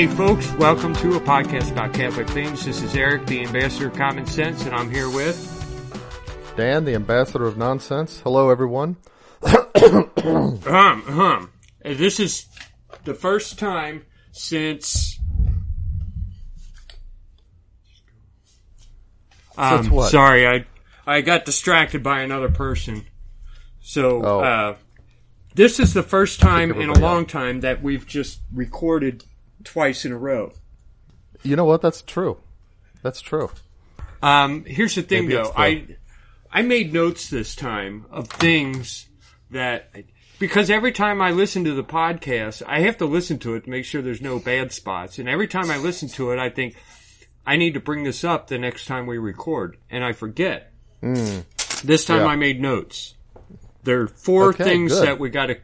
Hey, folks, welcome to a podcast about Catholic things. This is Eric, the ambassador of common sense, and I'm here with Dan, the ambassador of nonsense. Hello, everyone. um, um. This is the first time since. Um, Since what? Sorry, I I got distracted by another person. So Oh. uh, this is the first time in a long time that we've just recorded twice in a row. You know what? That's true. That's true. Um, here's the thing, Maybe though. the- I I made notes this time of things that because every time I listen to the podcast, I have to listen to it to make sure there's no bad spots. And every time I listen to it, I think I need to bring this up the next time we record, and I forget. This time. Yeah. I made notes. There are four Okay, things good. that we got to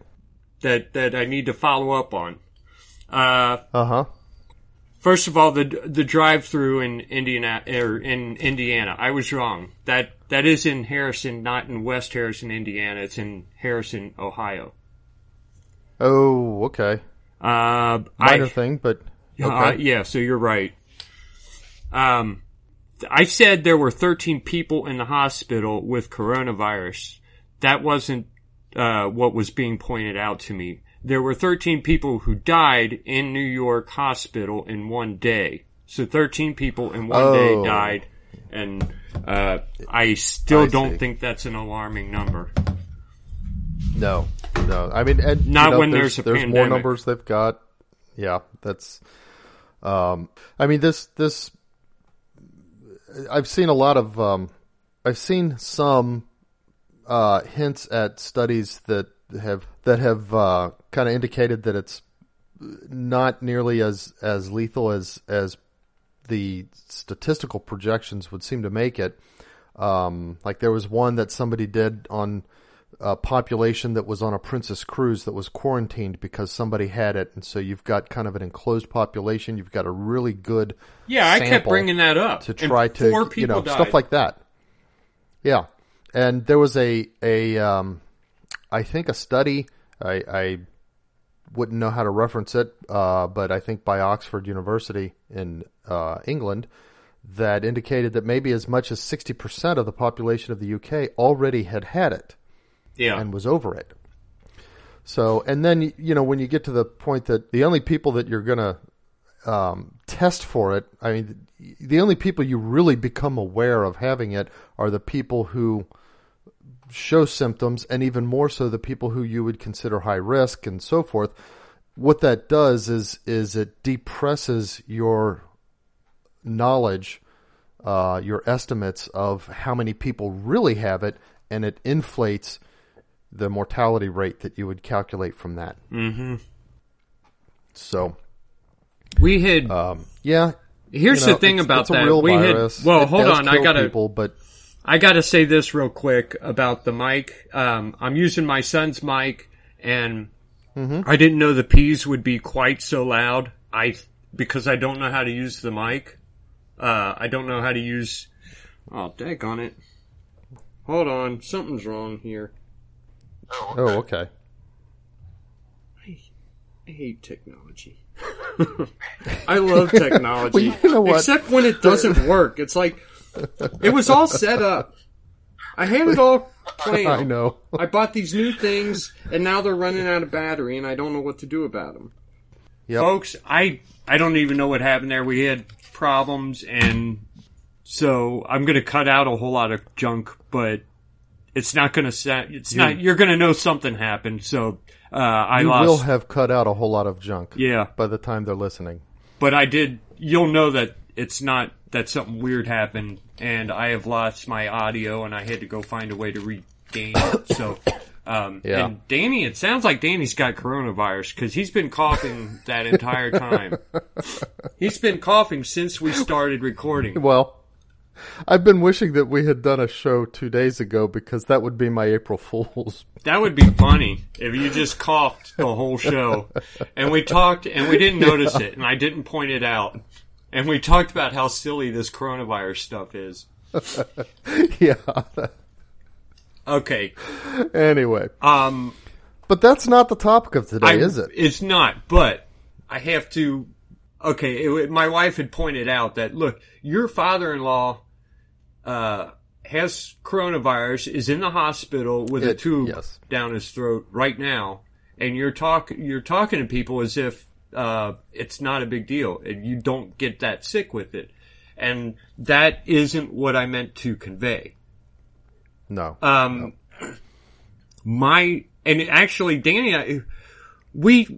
that that I need to follow up on. Uh, Uh huh. First of all, the the drive-through in Indiana or in Indiana, I was wrong. That that is in Harrison, not in West Harrison, Indiana. It's in Harrison, Ohio. Oh, okay. Uh, Minor I, thing, but uh, yeah, so you're right. Um, I said there were 13 people in the hospital with coronavirus. That wasn't uh, what was being pointed out to me. There were 13 people who died in New York hospital in one day. So 13 people in one Oh. day died, and uh, I still I don't see. think that's an alarming number. no, no. I mean, and, you Not know, when there's, there's a there's more numbers they've got. Yeah, that's. Um, I mean, this this. I've seen a lot of. Um, I've seen some uh, hints at studies that have that have uh, kind of indicated that it's not nearly as as lethal as as the statistical projections would seem to make it. Um, like there was one that somebody did on a population that was on a Princess cruise that was quarantined because somebody had it, and so you've got kind of an enclosed population. You've got a really good Yeah, I kept bringing that up. to try to you know died. stuff like that. Yeah, and there was a a um, I think a study. I, I wouldn't know how to reference it, uh, but I think by Oxford University in uh, England that indicated that maybe as much as sixty percent of the population of the UK already had had it yeah. and was over it. So, and then you know when you get to the point that the only people that you're gonna um, test for it, I mean, the only people you really become aware of having it are the people who show symptoms, and even more so the people who you would consider high risk and so forth. What that does is is it depresses your knowledge, uh, your estimates of how many people really have it, and it inflates the mortality rate that you would calculate from that. Mm-hmm. So, we had um, yeah. Here's you know, the thing it's- about it's a that. real we virus. had well, hold on. I gotta people, but I gotta say this real quick about the mic. Um, I'm using my son's mic, and Mm-hmm. I didn't know the P's would be quite so loud. I because I don't know how to use the mic. Uh, I don't know how to use. Oh, dang on it! Hold on, something's wrong here. oh, okay. I hate technology. I love technology. Well, you know what? Except when it doesn't work. It's like it was all set up. I had it all planned. I know. I bought these new things and now they're running out of battery and I don't know what to do about them. Yep. Folks, I I don't even know what happened there. We had problems and so I'm going to cut out a whole lot of junk, but it's not going to set it's not you're going to know something happened. So uh I you lost will have cut out a whole lot of junk. Yeah. By the time they're listening. but I did. You'll know that it's not that something weird happened, and I have lost my audio, and I had to go find a way to regain it. So, um, Yeah. and Danny, it sounds like Danny's got coronavirus because he's been coughing that entire time. he's been coughing since we started recording. Well, I've been wishing that we had done a show two days ago because that would be my April Fool's. That would be funny if you just coughed the whole show, and we talked, and we didn't notice it, and I didn't point it out. And we talked about how silly this coronavirus stuff is. yeah. Okay. anyway, Um, but that's not the topic of today, I- is it? It's not, but I have to okay, it, my wife had pointed out that look, your father-in-law uh, has coronavirus, is in the hospital with a tube yes. down his throat right now, and you're talk you're talking to people as if uh, it's not a big deal, and you don't get that sick with it, and that isn't what I meant to convey. No. Um, my and actually, Danny, I, we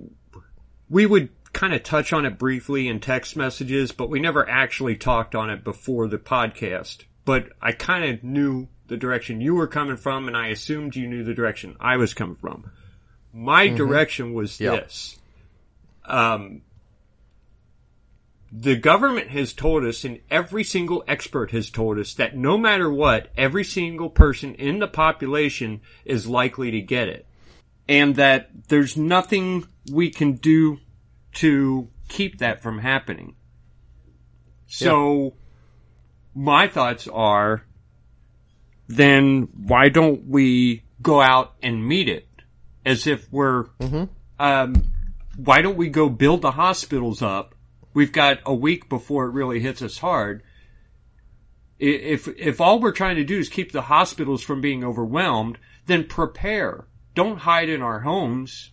we would kind of touch on it briefly in text messages, but we never actually talked on it before the podcast. But I kind of knew the direction you were coming from, and I assumed you knew the direction I was coming from. My direction was Yep. this. Um, the government has told us, and every single expert has told us, that no matter what, every single person in the population is likely to get it. And that there's nothing we can do to keep that from happening. So, my thoughts are, then why don't we go out and meet it? As if we're, um, why don't we go build the hospitals up? We've got a week before it really hits us hard. If if all we're trying to do is keep the hospitals from being overwhelmed, then prepare. Don't hide in our homes.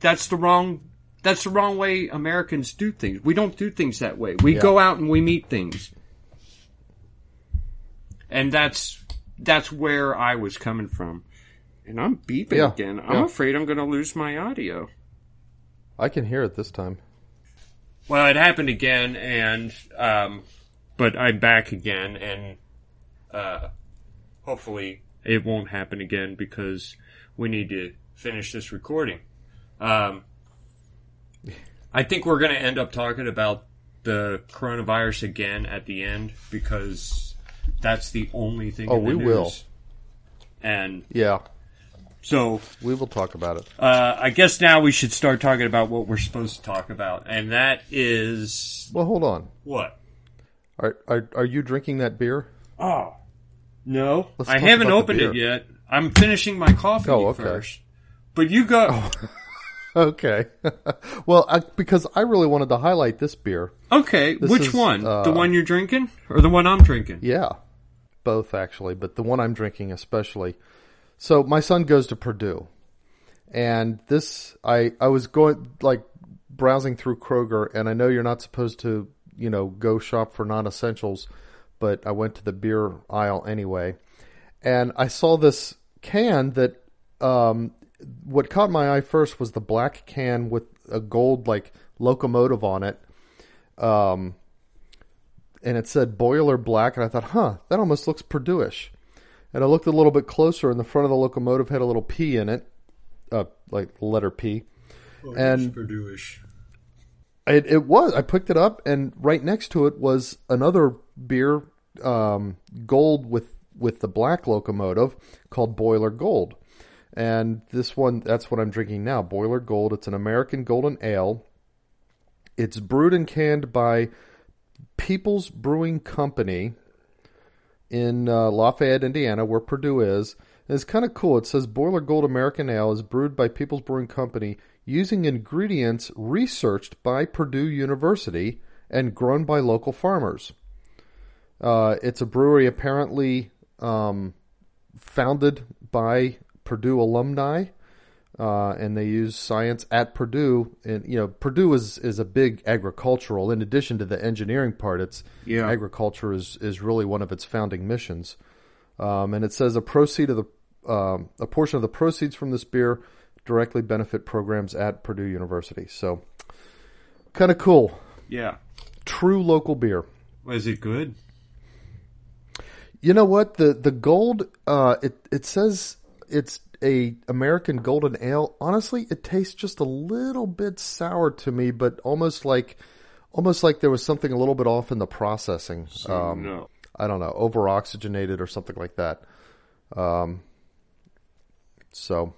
That's the wrong that's the wrong way Americans do things. We don't do things that way. We Yeah. go out and we meet things. And that's that's where I was coming from. And I'm beeping Yeah, again. I'm yeah. afraid I'm going to lose my audio. I can hear it this time. Well, it happened again, and um, but I'm back again, and uh, hopefully it won't happen again because we need to finish this recording. Um, I think we're going to end up talking about the coronavirus again at the end because that's the only thing. Oh, we will. And Yeah, so we will talk about it. uh, I guess now we should start talking about what we're supposed to talk about, and that is Well, hold on. what? Are are, are you drinking that beer? Oh, no, Let's I haven't opened it yet. I'm finishing my coffee Oh, okay. Oh. first. But you go. Okay. well, I, because I really wanted to highlight this beer. Okay, which is, one? uh, the one you're drinking, or the one I'm drinking? Yeah, both actually, but the one I'm drinking especially. So my son goes to Purdue, and this I I was going like browsing through Kroger, and I know you're not supposed to you know go shop for non-essentials, but I went to the beer aisle anyway, and I saw this can that um, what caught my eye first was the black can with a gold like locomotive on it. Um, and it said boiler black, and I thought, huh, that almost looks Purdue-ish. And I looked a little bit closer, and the front of the locomotive had a little P in it, uh, like the letter P. And- Purdue-ish. It, it was. I picked it up, and right next to it was another beer, um, gold with with the black locomotive called Boiler Gold. And this one, that's what I'm drinking now, Boiler Gold. It's an American golden ale. It's brewed and canned by People's Brewing Company in uh, Lafayette, Indiana, where Purdue is. And it's kind of cool. It says Boiler Gold American Ale is brewed by People's Brewing Company using ingredients researched by Purdue University and grown by local farmers. Uh, it's a brewery apparently um, founded by Purdue alumni, uh, and they use science at Purdue. And you know, Purdue is is a big agricultural. In addition to the engineering part, it's Yeah. agriculture is is really one of its founding missions. Um, and it says a proceed of the um, a portion of the proceeds from this beer directly benefit programs at Purdue University. So, kind of cool. Yeah. True local beer. Is it good? You know what the the gold? Uh, it it says it's a American golden ale. Honestly, it tastes just a little bit sour to me, but almost like almost like there was something a little bit off in the processing. um, no. I don't know, over oxygenated or something like that. Um, so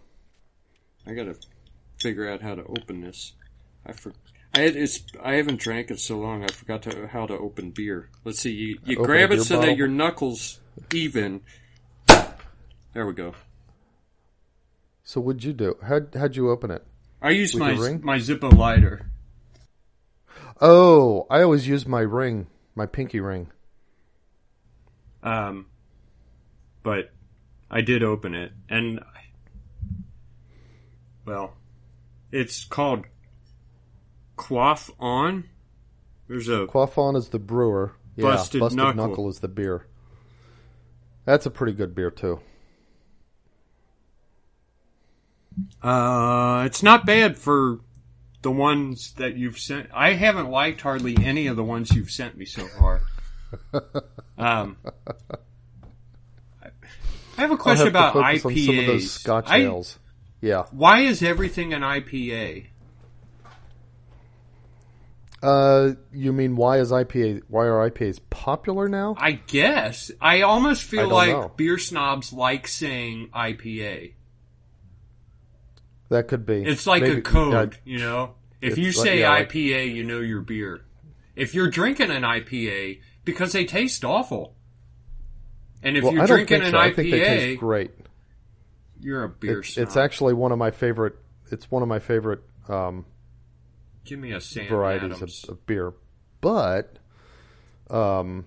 I gotta figure out how to open this. I for I it's I haven't drank it so long. I forgot to, how to open beer. Let's see. You you Open grab it so bottle? that your knuckles even. There we go. So what'd you do? How how'd you open it? I used With my my Zippo lighter. Oh, I always use my ring, my pinky ring. Um, but I did open it, and well, it's called Quaff On. There's a Quaffon is the brewer. Yeah, Busted Knuckle. Knuckle is the beer. That's a pretty good beer too. Uh, it's not bad for the ones that you've sent. I haven't liked hardly any of the ones you've sent me so far. um, I have a question have about IPAs. some of those Scotch I- ales. Yeah. why is everything an IPA? Uh, you mean why is IPA? Why are IPAs popular now? I guess I almost feel don't like know. beer snobs like saying IPA. That could be. It's like Maybe- a code, yeah, you know. If you like- say yeah, like- IPA, you know your beer. If you're drinking an IPA, because they taste awful. And if well, you're drinking an so. I IPA, think they taste great. you're a beer It's, snob. it's actually one of my favorite. It's one of my favorite um, Give me a Sam varieties of, of beer, but, um,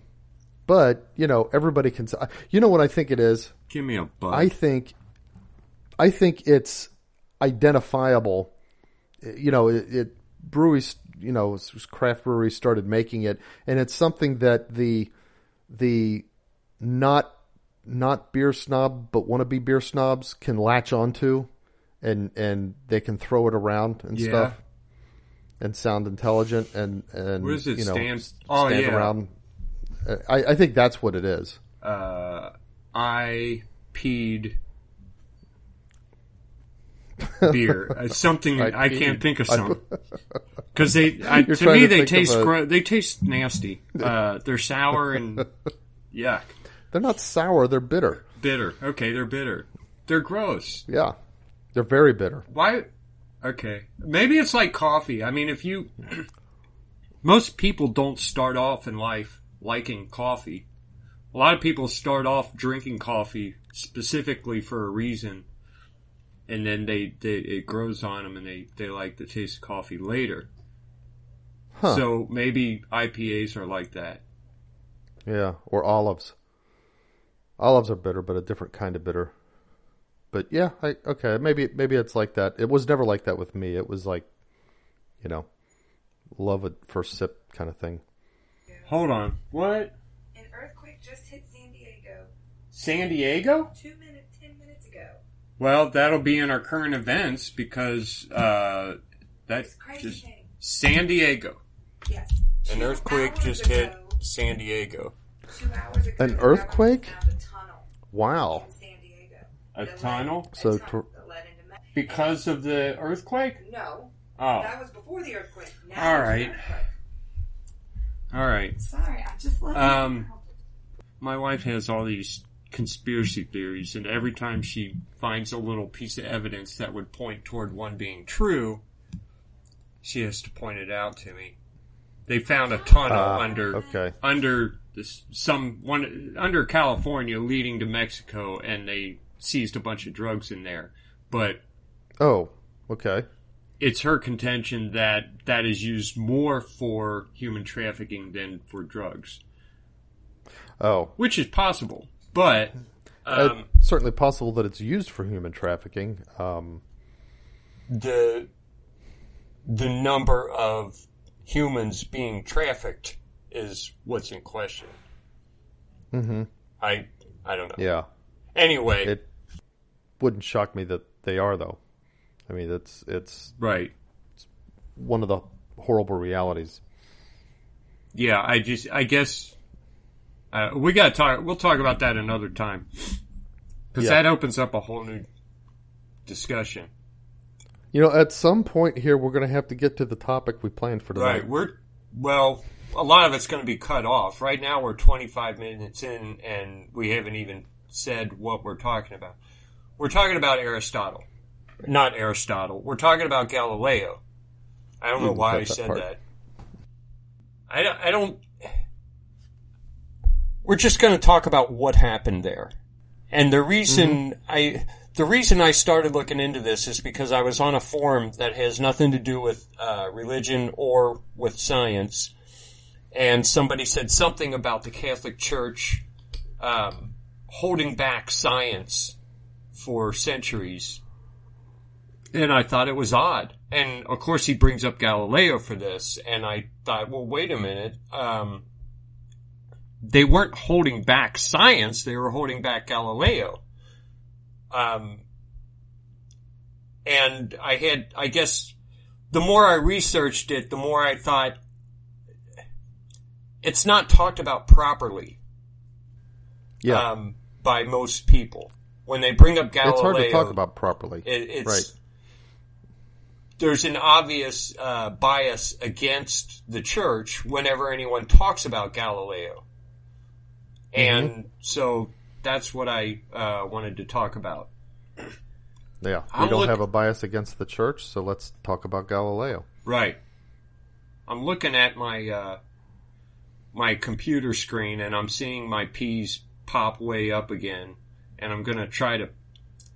but you know everybody can. You know what I think it is. Give me a bud. I think, I think it's identifiable. You know, it, it breweries, you know, craft breweries started making it, and it's something that the the not not beer snob but want to be beer snobs can latch onto, and and they can throw it around and Yeah. stuff, and sound intelligent and and does it you know stand- Oh, stand yeah. around. I, I think that's what it is. uh, I peed beer. Uh, something I I, can't think of some because they I, to me to they taste a- gro- they taste nasty. Uh, they're sour and yuck, They're not sour; they're bitter. bitter. Okay, they're bitter. They're gross. Yeah, they're very bitter. Why? Okay, maybe it's like coffee. I mean, if you most people don't start off in life liking coffee. A lot of people start off drinking coffee specifically for a reason, and then they, they it grows on them, and they they like the taste of coffee later. Huh. So maybe IPAs are like that. Yeah, or olives. Olives are bitter, but a different kind of bitter. But yeah, I, okay, maybe maybe it's like that. It was never like that with me. It was like, you know, love at first sip kind of thing. Hold on, what? An earthquake just hit San Diego San Diego? two minutes, ten minutes ago. Well, that'll be in our current events because uh, that crazy just thing. San Diego. Yes. An earthquake hours just ago- hit San Diego. Two hours ago. An earthquake? Found a tunnel Wow. in San Diego. A that led- tunnel? a So tunnel tor- into Because of the earthquake? No, Oh, that was before the earthquake. Now All there's an right. earthquake. all right. Sorry, I just let Um. My wife has all these conspiracy theories, and every time she finds a little piece of evidence that would point toward one being true, she has to point it out to me. They found a tunnel Ah, under okay. under this some one under California leading to Mexico, and they seized a bunch of drugs in there. But Oh, okay. it's her contention that that is used more for human trafficking than for drugs, Oh, which is possible. But uh, um, certainly possible that it's used for human trafficking. Um, the the number of humans being trafficked is what's in question. hmm I I don't know. Yeah, Anyway, it wouldn't shock me that they are, though. I mean, it's it's right. one of the horrible realities. Yeah, I just I guess uh, we got to talk. We'll talk about that another time because Yeah. that opens up a whole new discussion. You know, at some point here, we're going to have to get to the topic we planned for tonight. Right. We're well. A lot of it's going to be cut off. Right now, we're 25 minutes in, and we haven't even said what we're talking about. We're talking about Aristotle, not Aristotle. We're talking about Galileo. I don't know why I said part. that. I don't, I don't. We're just going to talk about what happened there, and the reason Mm-hmm. I the reason I started looking into this is because I was on a forum that has nothing to do with uh, religion or with science, and somebody said something about the Catholic Church um, holding back science for centuries. And I thought it was odd. And of course he brings up Galileo for this, and I thought, well, wait a minute. Um, they weren't holding back science, they were holding back Galileo. Um, and I had, I guess, the more I researched it, the more I thought it's not talked about properly Yeah, um, by most people. When they bring up Galileo, it's hard to talk about properly. it, it's Right. there's an obvious uh, bias against the church whenever anyone talks about Galileo, and Mm-hmm. so that's what I uh, wanted to talk about. Yeah, we I'm don't look- have a bias against the church, so let's talk about Galileo. Right. I'm looking at my uh, my computer screen and I'm seeing my P's pop way up again, and I'm gonna try to.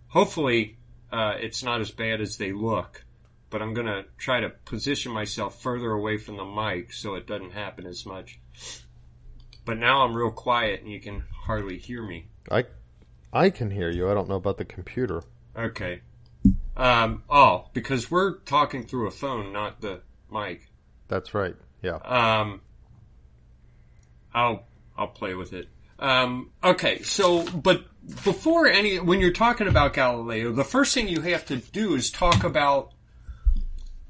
Hopefully, uh, it's not as bad as they look, but I'm gonna try to position myself further away from the mic so it doesn't happen as much. But now I'm real quiet and you can hardly hear me. I, I can hear you. I don't know about the computer. Okay. Um, oh, because we're talking through a phone, not the mic. That's right. Yeah. Um, I'll I'll play with it. Um, okay, so but before any when you're talking about Galileo, the first thing you have to do is talk about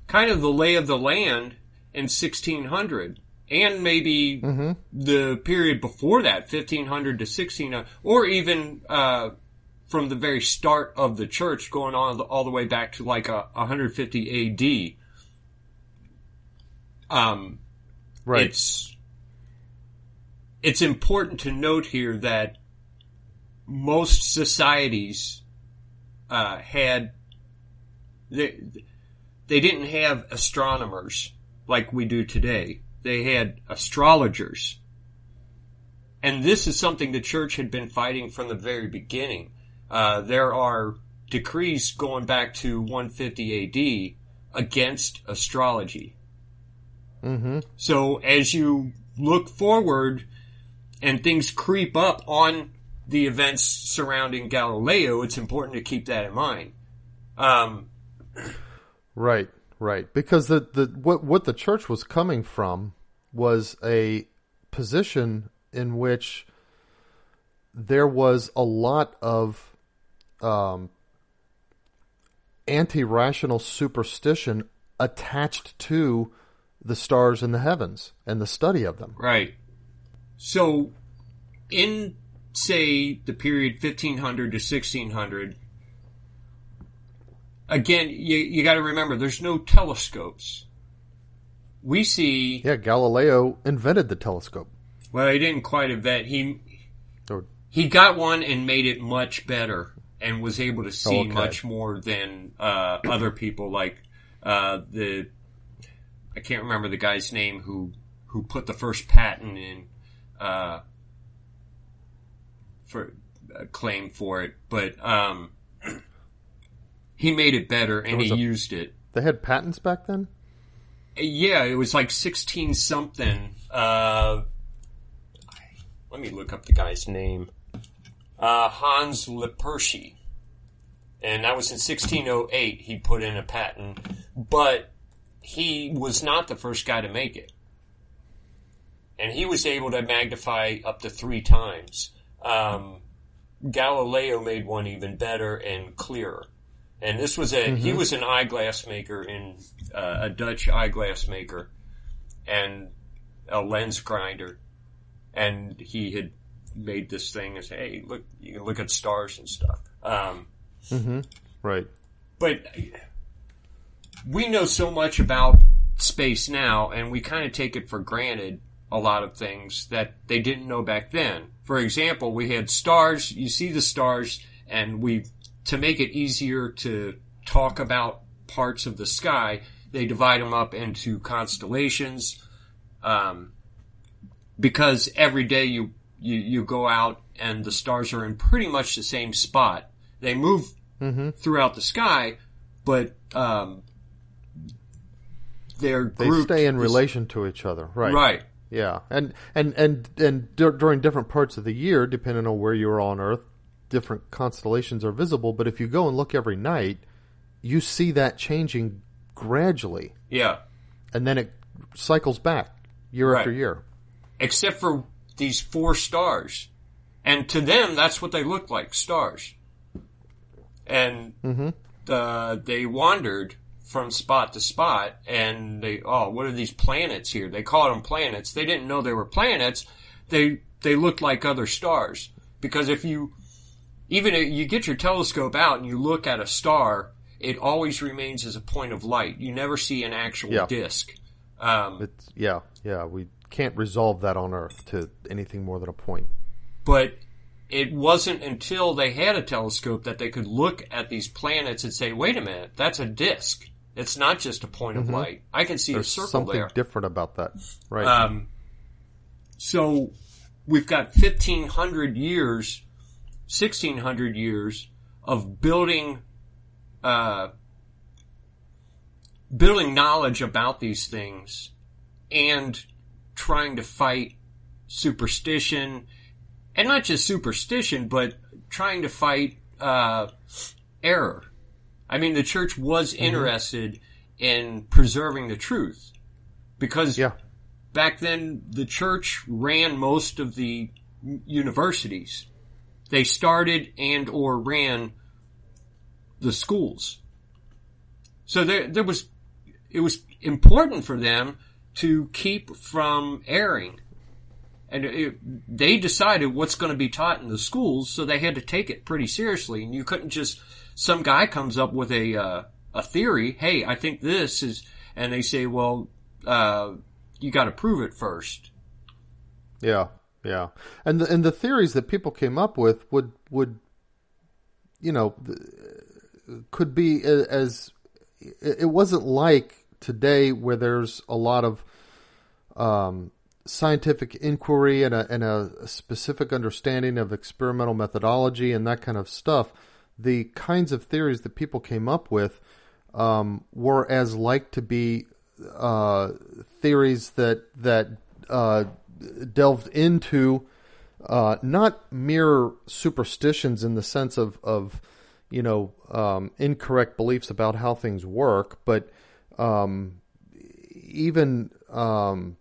kind of the lay of the land in 1600 and maybe the period before that 1500 to 1600 or even uh, from the very start of the church going on all the way back to like a 150 AD um Right. it's it's important to note here that most societies uh, had they, they didn't have astronomers like we do today. They had astrologers. And this is something the church had been fighting from the very beginning. Uh, there are decrees going back to 150 AD against astrology. mm-hmm. So as you look forward and things creep up on the events surrounding Galileo, it's important to keep that in mind. Um, Right, right. Because the, the what what the church was coming from was a position in which there was a lot of um, anti-rational superstition attached to the stars in the heavens and the study of them. right. So in, say, the period 1500 to 1600, again, you, you gotta remember, there's no telescopes. We see Yeah, Galileo invented the telescope. Well, he didn't quite invent. He Or- he got one and made it much better, and was able to see Okay. much more than uh, other people. Like uh, the I can't remember the guy's name who who put the first patent in uh, for uh, claim for it, but um, he made it better and was he a- used it. They had patents back then. Yeah, it was like 16 something. Uh, let me look up the guy's name. Uh, Hans Lippershey. And that was in 1608 he put in a patent, but he was not the first guy to make it. And he was able to magnify up to three times. Um, Galileo made one even better and clearer. And this was a, he was an eyeglass maker in, uh, a Dutch eyeglass maker and a lens grinder. And he had made this thing as, hey, look, you can look at stars and stuff. Um, Right. but we know so much about space now and we kind of take it for granted a lot of things that they didn't know back then. For example, we had stars, you see the stars and we, to make it easier to talk about parts of the sky, they divide them up into constellations, um, because every day you, you, you go out and the stars are in pretty much the same spot. They move throughout the sky, but um, their They stay in relation to each other, right? Right. Yeah, and and and and dur- during different parts of the year, depending on where you are on Earth, different constellations are visible. But if you go and look every night, you see that changing gradually, Yeah. and then it cycles back year Right. after year. except for these four stars. And to them, that's what they look like, stars. And uh, they wandered from spot to spot, and they, oh, what are these planets here? They called them planets. They didn't know they were planets. They they looked like other stars because if you even if you get your telescope out and you look at a star, it always remains as a point of light. You never see an actual Yeah. disk. Um, It's yeah, yeah. We can't resolve that on Earth to anything more than a point. but it wasn't until they had a telescope that they could look at these planets and say, wait a minute, that's a disk. It's not just a point of light. I can see There's a circle something there. different about that, right? Um, so we've got 1500 years, 1600 years of building, uh, building knowledge about these things and trying to fight superstition and not just superstition, but trying to fight, uh, error. I mean, the church was interested in preserving the truth because yeah, back then the church ran most of the universities. They started and or ran the schools. So there, there was, it was important for them to keep from erring. And it, they decided what's going to be taught in the schools, so they had to take it pretty seriously. And you couldn't just, some guy comes up with a, uh, a theory, hey, I think this is, and they say, well, uh, you got to prove it first. yeah, yeah. And the, and the theories that people came up with would would you know could be as it wasn't like today where there's a lot of um, scientific inquiry and a, and a specific understanding of experimental methodology and that kind of stuff. The kinds of theories that people came up with um, were as like to be uh, theories that that uh, delved into uh, not mere superstitions in the sense of of you know um, incorrect beliefs about how things work, but um, even um,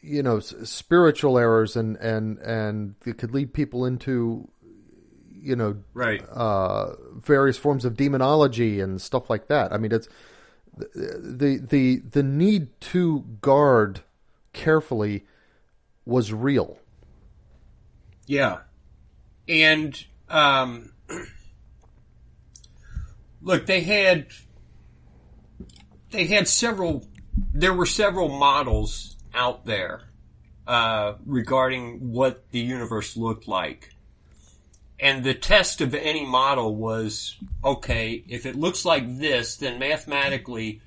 you know s- spiritual errors and and and it could lead people into you know Right. uh, various forms of demonology and stuff like that. I mean, it's the the the need to guard carefully was real. Yeah. And, um, look, they had, they had several, there were several models out there, uh, regarding what the universe looked like. And the test of any model was, okay, if it looks like this, then mathematically,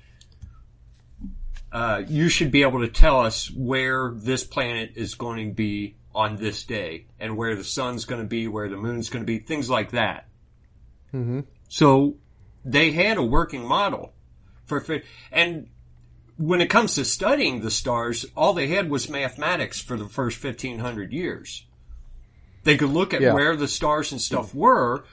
uh, you should be able to tell us where this planet is going to be on this day and where the sun's going to be, where the moon's going to be, things like that. Mm-hmm. So they had a working model for, and when it comes to studying the stars, all they had was mathematics for the first 1500 years. They could look at Yeah. where the stars and stuff were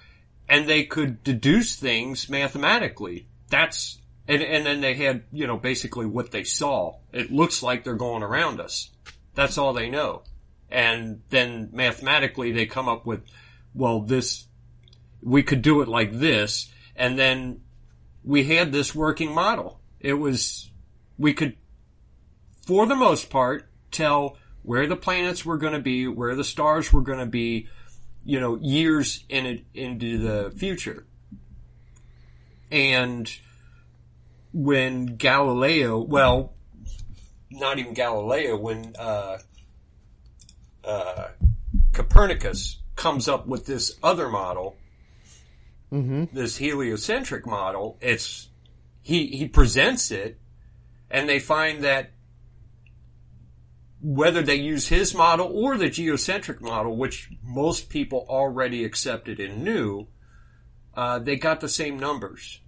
and they could deduce things mathematically. That's, and, and then they had, you know, basically what they saw. It looks like they're going around us. That's all they know. And then mathematically they come up with, well, this, we could do it like this. And then we had this working model. It was, we could, for the most part, tell where the planets were going to be, where the stars were going to be, you know, years in it, into the future. And when Galileo, well, not even Galileo, when, uh, uh, Copernicus comes up with this other model, Mm-hmm. this heliocentric model, it's, he, he presents it and they find that whether they use his model or the geocentric model, which most people already accepted and knew, uh, they got the same numbers.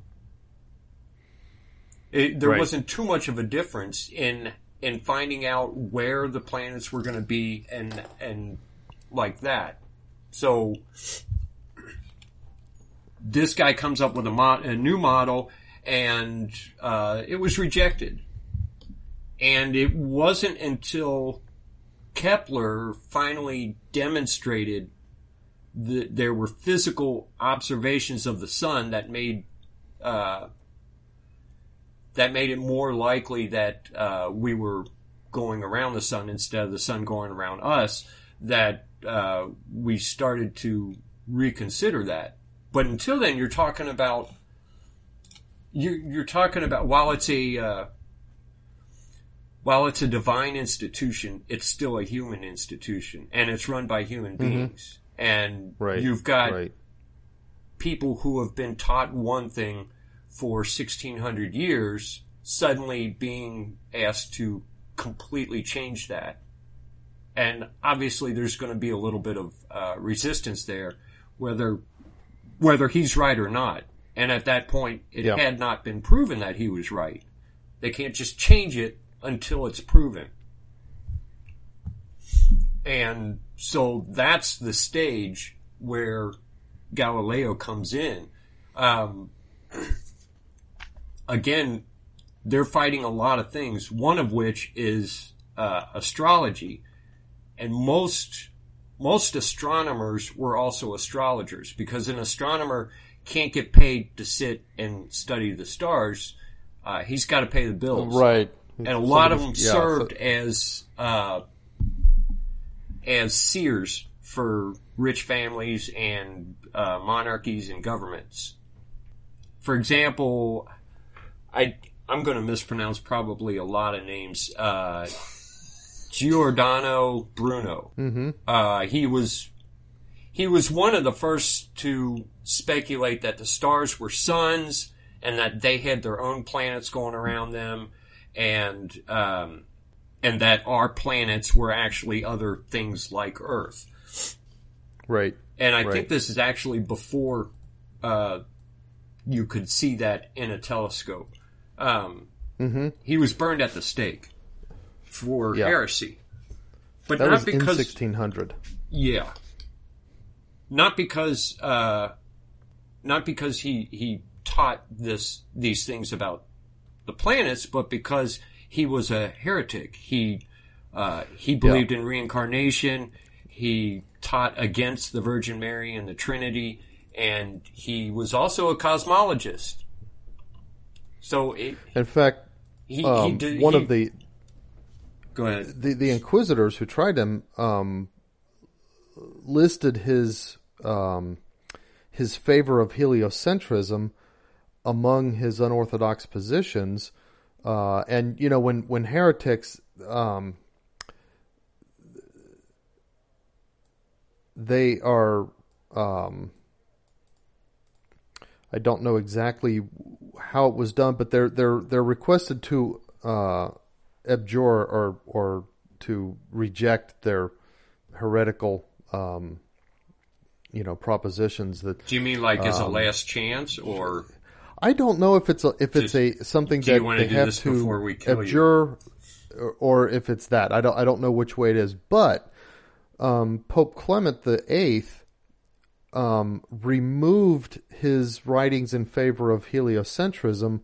It, there Right. wasn't too much of a difference in in finding out where the planets were going to be and and like that. So this guy comes up with a, mo- a new model, and uh, it was rejected. And it wasn't until Kepler finally demonstrated that there were physical observations of the sun that made uh, that made it more likely that uh, we were going around the sun instead of the sun going around us that uh, we started to reconsider that. But until then, you're talking about you're, you're talking about while it's a uh, while it's a divine institution, it's still a human institution, and it's run by human beings. And Right. you've got right. people who have been taught one thing for 1600 years suddenly being asked to completely change that. And obviously there's going to be a little bit of uh, resistance there, whether, whether he's right or not. And at that point, it Yeah. had not been proven that he was right. They can't just change it until it's proven. And so that's the stage where Galileo comes in. Um, again, they're fighting a lot of things, one of which is uh, astrology. And most most astronomers were also astrologers because an astronomer can't get paid to sit and study the stars. Uh, he's got to pay the bills Right. and a lot of them yeah, served so- as uh, as seers for rich families and uh, monarchies and governments. For example, I I'm going to mispronounce probably a lot of names. Uh, Giordano Bruno. Mm-hmm. Uh, he was he was one of the first to speculate that the stars were suns and that they had their own planets going around them, and um, and that our planets were actually other things like Earth. right. And I think this is actually before uh, you could see that in a telescope. Um, Mm-hmm. He was burned at the stake for Yeah. heresy, but That not because 1600. yeah, not because uh, not because he he taught this these things about the planets, but because he was a heretic. He uh, he believed in reincarnation. He taught against the Virgin Mary and the Trinity, and he was also a cosmologist. So it, In fact, he, he um, did, one he- of the, go ahead. the the inquisitors who tried him um, listed his um, his favor of heliocentrism among his unorthodox positions, uh, and you know when when heretics um, they are um, I don't know exactly how it was done, but they're they're they're requested to uh, abjure or or to reject their heretical um, you know propositions that Do you mean like as a um, last chance, or I don't know if it's a, if it's a something that they have to before we kill you? abjure or, or if it's that I don't I don't know which way it is but um, Pope Clement the Eighth um, removed his writings in favor of heliocentrism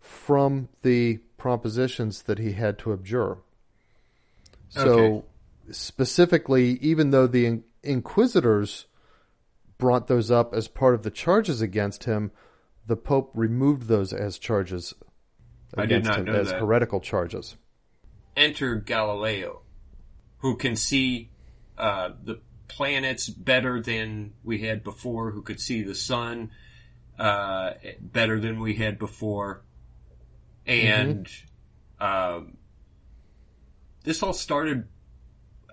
from the propositions that he had to abjure. So Okay. specifically, even though the in- inquisitors brought those up as part of the charges against him, the Pope removed those as charges I did against not him as that. heretical charges. enter Galileo, who can see uh, the planets better than we had before, who could see the sun uh, better than we had before, and um, this all started.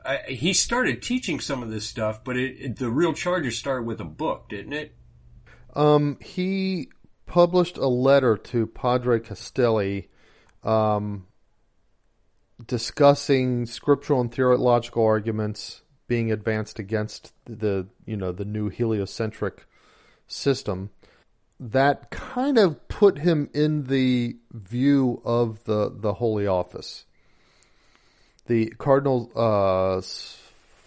I, he started teaching some of this stuff, but it, it, the real charges started with a book, didn't it? Um, he published a letter to Padre Castelli, um, discussing scriptural and theological arguments being advanced against the you know the new heliocentric system. that kind of put him in the view of the the Holy Office. The Cardinal uh,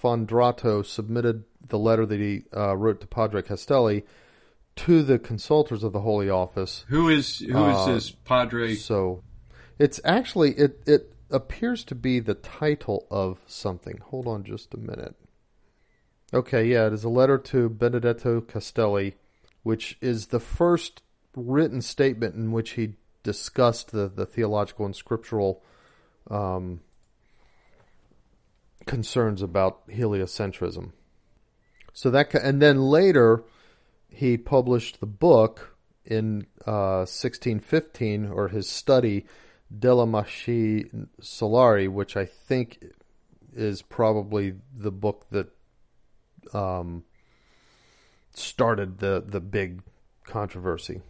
Sfondrato submitted the letter that he uh, wrote to Padre Castelli to the consultors of the Holy Office. Who is who is Uh, this Padre? So it's actually it it appears to be the title of something. Hold on just a minute. Okay, yeah, it is a letter to Benedetto Castelli, which is the first written statement in which he discussed the, the theological and scriptural um, concerns about heliocentrism. So that, and then later he published the book in uh, 1615, or his study Delle Macchie Solari, which I think is probably the book that um, started the the big controversy.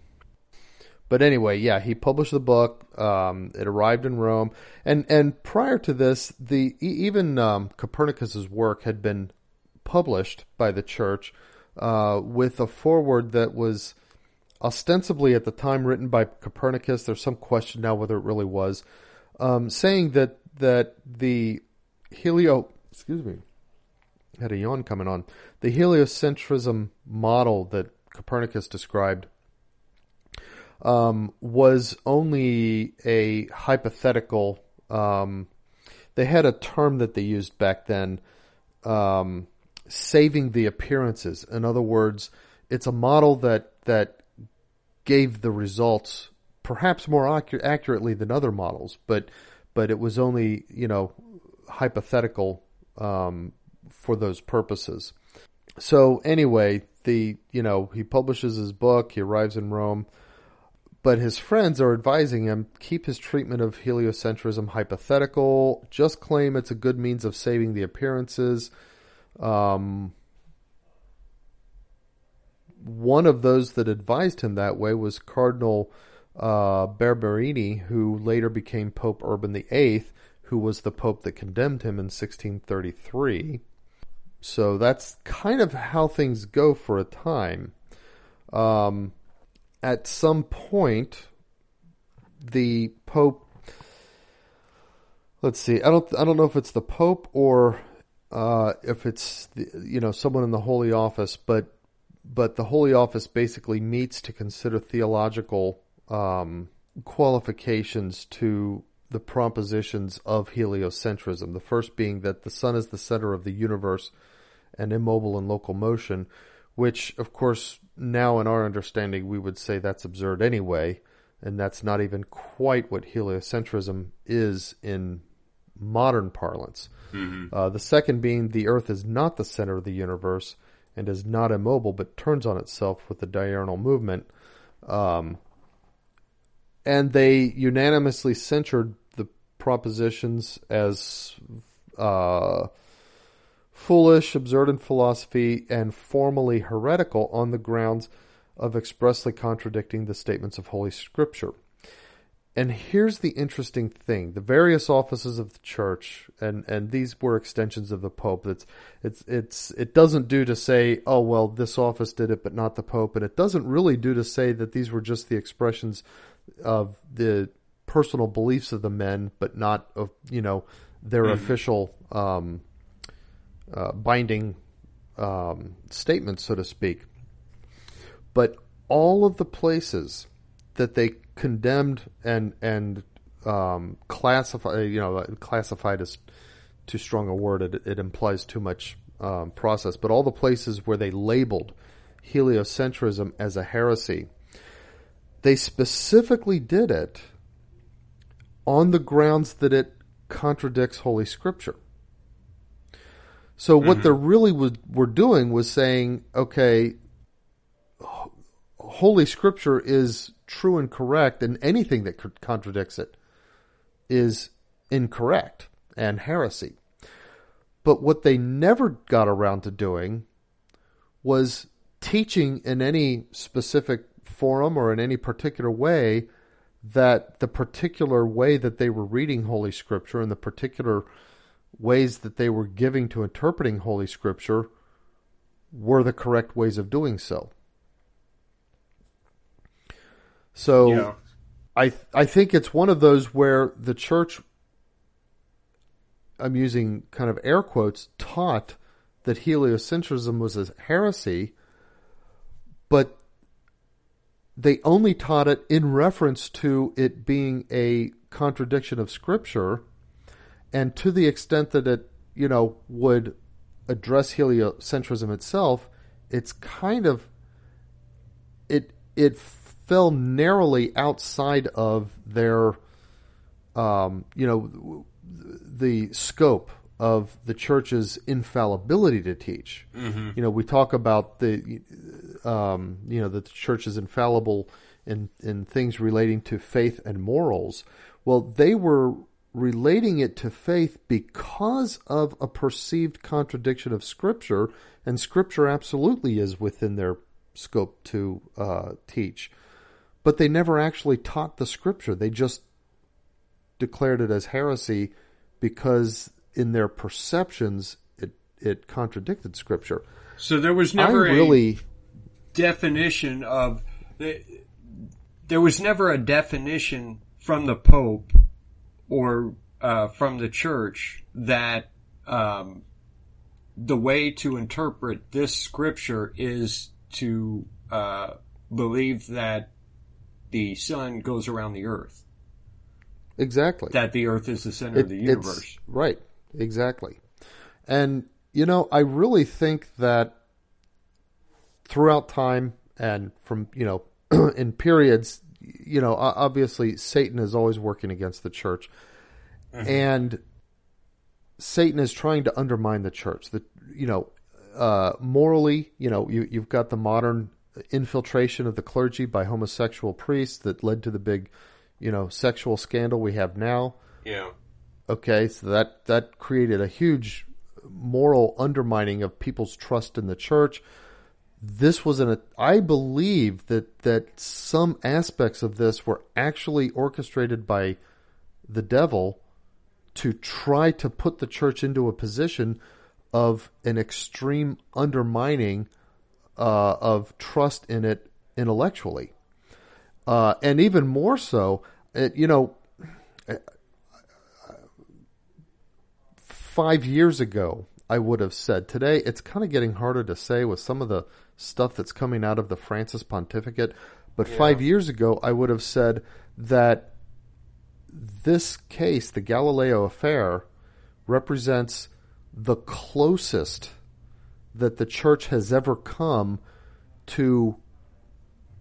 But anyway, yeah, he published the book. Um, it arrived in Rome, and and prior to this, the even um, Copernicus's work had been published by the church uh, with a foreword that was ostensibly at the time written by Copernicus. There's some question now whether it really was, um, saying that that the helio excuse me had a yawn coming on the heliocentrism model that Copernicus described um, was only a hypothetical. Um, they had a term that they used back then, um, saving the appearances. In other words, it's a model that that gave the results perhaps more accu- accurately than other models, but but it was only you know hypothetical um, for those purposes. So anyway, the you know he publishes his book. He arrives in Rome, but his friends are advising him keep his treatment of heliocentrism hypothetical. Just claim it's a good means of saving the appearances. Um, one of those that advised him that way was Cardinal uh, Barberini, who later became Pope Urban VIII, who was the pope that condemned him in 1633. So that's kind of how things go for a time. Um, at some point, the pope. Let's see. I don't. I don't know if it's the pope or uh, if it's the, you know someone in the Holy Office, but but the Holy Office basically meets to consider theological um, qualifications to the propositions of heliocentrism. The first being that the sun is the center of the universe and immobile in local motion, which, of course, now in our understanding, we would say that's absurd anyway, and that's not even quite what heliocentrism is in modern parlance. Uh, the second being the Earth is not the center of the universe and is not immobile, but turns on itself with the diurnal movement. Um, and they unanimously censured the propositions as uh, foolish, absurd in philosophy, and formally heretical on the grounds of expressly contradicting the statements of Holy Scripture. And here's the interesting thing: the various offices of the church, and, and these were extensions of the Pope. It's it's it's it doesn't do to say, oh well, this office did it, but not the Pope, and it doesn't really do to say that these were just the expressions of the personal beliefs of the men, but not of you know their official um, uh, binding um, statements, so to speak. But all of the places that they condemned and and um, classify, you know, classified is too strong a word. It, it implies too much um, process. But all the places where they labeled heliocentrism as a heresy, they specifically did it on the grounds that it contradicts Holy Scripture. So what they really was, were doing was saying, okay, Holy Scripture is true and correct, and anything that contradicts it is incorrect and heresy. But what they never got around to doing was teaching in any specific forum or in any particular way that the particular way that they were reading Holy Scripture and the particular ways that they were giving to interpreting Holy Scripture were the correct ways of doing so. So Yeah. I I think it's one of those where the church I'm using kind of air quotes taught that heliocentrism was a heresy, but they only taught it in reference to it being a contradiction of scripture and to the extent that it, you know, would address heliocentrism itself, it's kind of it it fell narrowly outside of their um, you know the scope of the church's infallibility to teach. You know, we talk about the um, you know that the church is infallible in in things relating to faith and morals. Well, they were relating it to faith because of a perceived contradiction of Scripture, and Scripture absolutely is within their scope to uh, teach. But they never actually taught the Scripture. They just declared it as heresy because in their perceptions it it contradicted Scripture. So there was never I a really definition of there was never a definition from the Pope or uh, from the Church that um, the way to interpret this scripture is to uh, believe that the sun goes around the earth, exactly that the earth is the center of the universe. Right, exactly. And, you know, I really think that throughout time and from, you know, in periods, you know, obviously Satan is always working against the church. And Satan is trying to undermine the church. The, you know, uh, morally, you know, you, you've got the modern infiltration of the clergy by homosexual priests that led to the big, you know, sexual scandal we have now. Yeah. Okay, so that that created a huge moral undermining of people's trust in the church. This was an I believe that that some aspects of this were actually orchestrated by the devil to try to put the church into a position of an extreme undermining uh, of trust in it intellectually, uh, and even more so, it, you know, five years ago, I would have said. Today, it's kind of getting harder to say with some of the stuff that's coming out of the Francis pontificate. But five years ago, I would have said that this case, the Galileo affair, represents the closest that the church has ever come to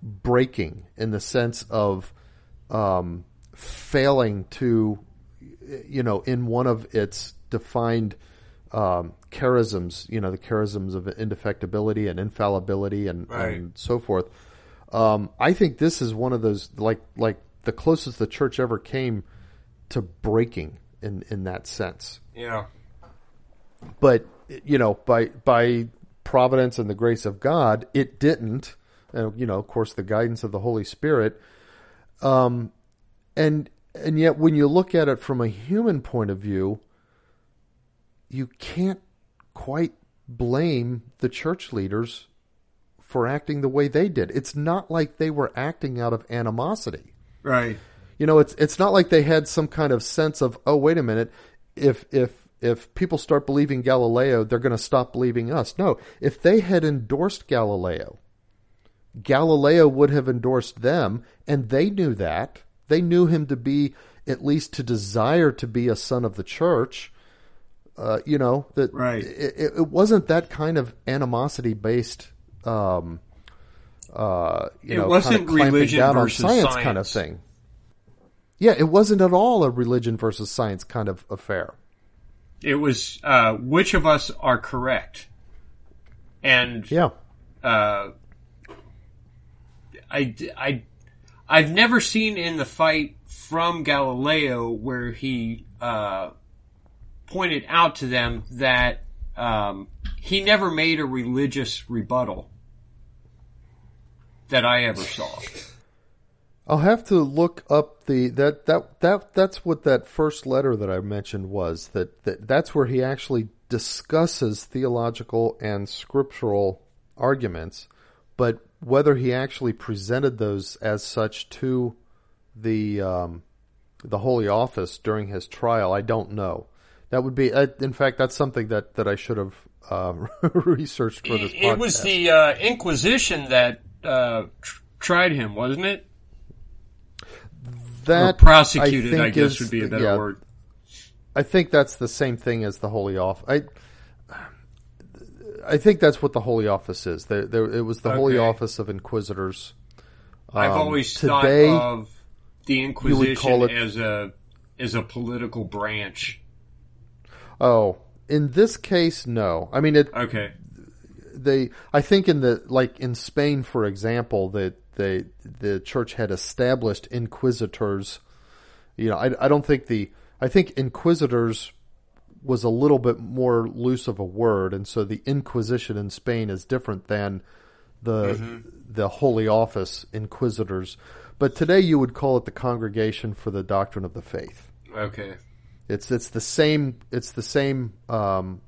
breaking in the sense of um, failing to, you know, in one of its defined um, charisms, you know, the charisms of indefectibility and infallibility and, Right. and so forth. Um, I think this is one of those like like the closest the church ever came to breaking in in that sense Yeah. but you know by by providence and the grace of god it didn't and you know of course the guidance of the holy spirit um and and yet when you look at it from a human point of view you can't quite blame the church leaders for acting the way they did it's not like they were acting out of animosity Right. you know, it's it's not like they had some kind of sense of, oh, wait a minute, if if if people start believing Galileo, they're going to stop believing us. No, if they had endorsed Galileo, Galileo would have endorsed them, and they knew that. They knew him to be at least to desire to be a son of the church. Uh, you know that Right. it, it, wasn't that kind of animosity based. Um, uh, you It know, wasn't kind of religion down on versus science, kind of thing. Yeah, it wasn't at all a religion versus science kind of affair. It was uh, which of us are correct, and Yeah, uh, I, I, I've never seen in the fight from Galileo where he uh, pointed out to them that um, he never made a religious rebuttal that I ever saw. I'll have to look up the that that that that's what that first letter that I mentioned was that, that that's where he actually discusses theological and scriptural arguments, but whether he actually presented those as such to the um, the Holy Office during his trial, I don't know. That would be, in fact, that's something that, that I should have uh, researched for this. It, it was the uh, Inquisition that uh, tr- tried him, wasn't it? That or prosecuted, I, think guess is- would be a better yeah, word. I think that's the same thing as the Holy Office. I, I think that's what the Holy Office is. There, there, it was the Holy Office of Inquisitors. I've Um, always today, thought of the Inquisition it- as a as a political branch. Oh, in this case, no. I mean, it. Okay. They. I think in the like in Spain, for example, that they the church had established inquisitors. You know, I, I don't think the. I think inquisitors was a little bit more loose of a word, and so the Inquisition in Spain is different than the the Holy Office inquisitors. But today you would call it the Congregation for the Doctrine of the Faith. Okay. It's it's the same it's the same um,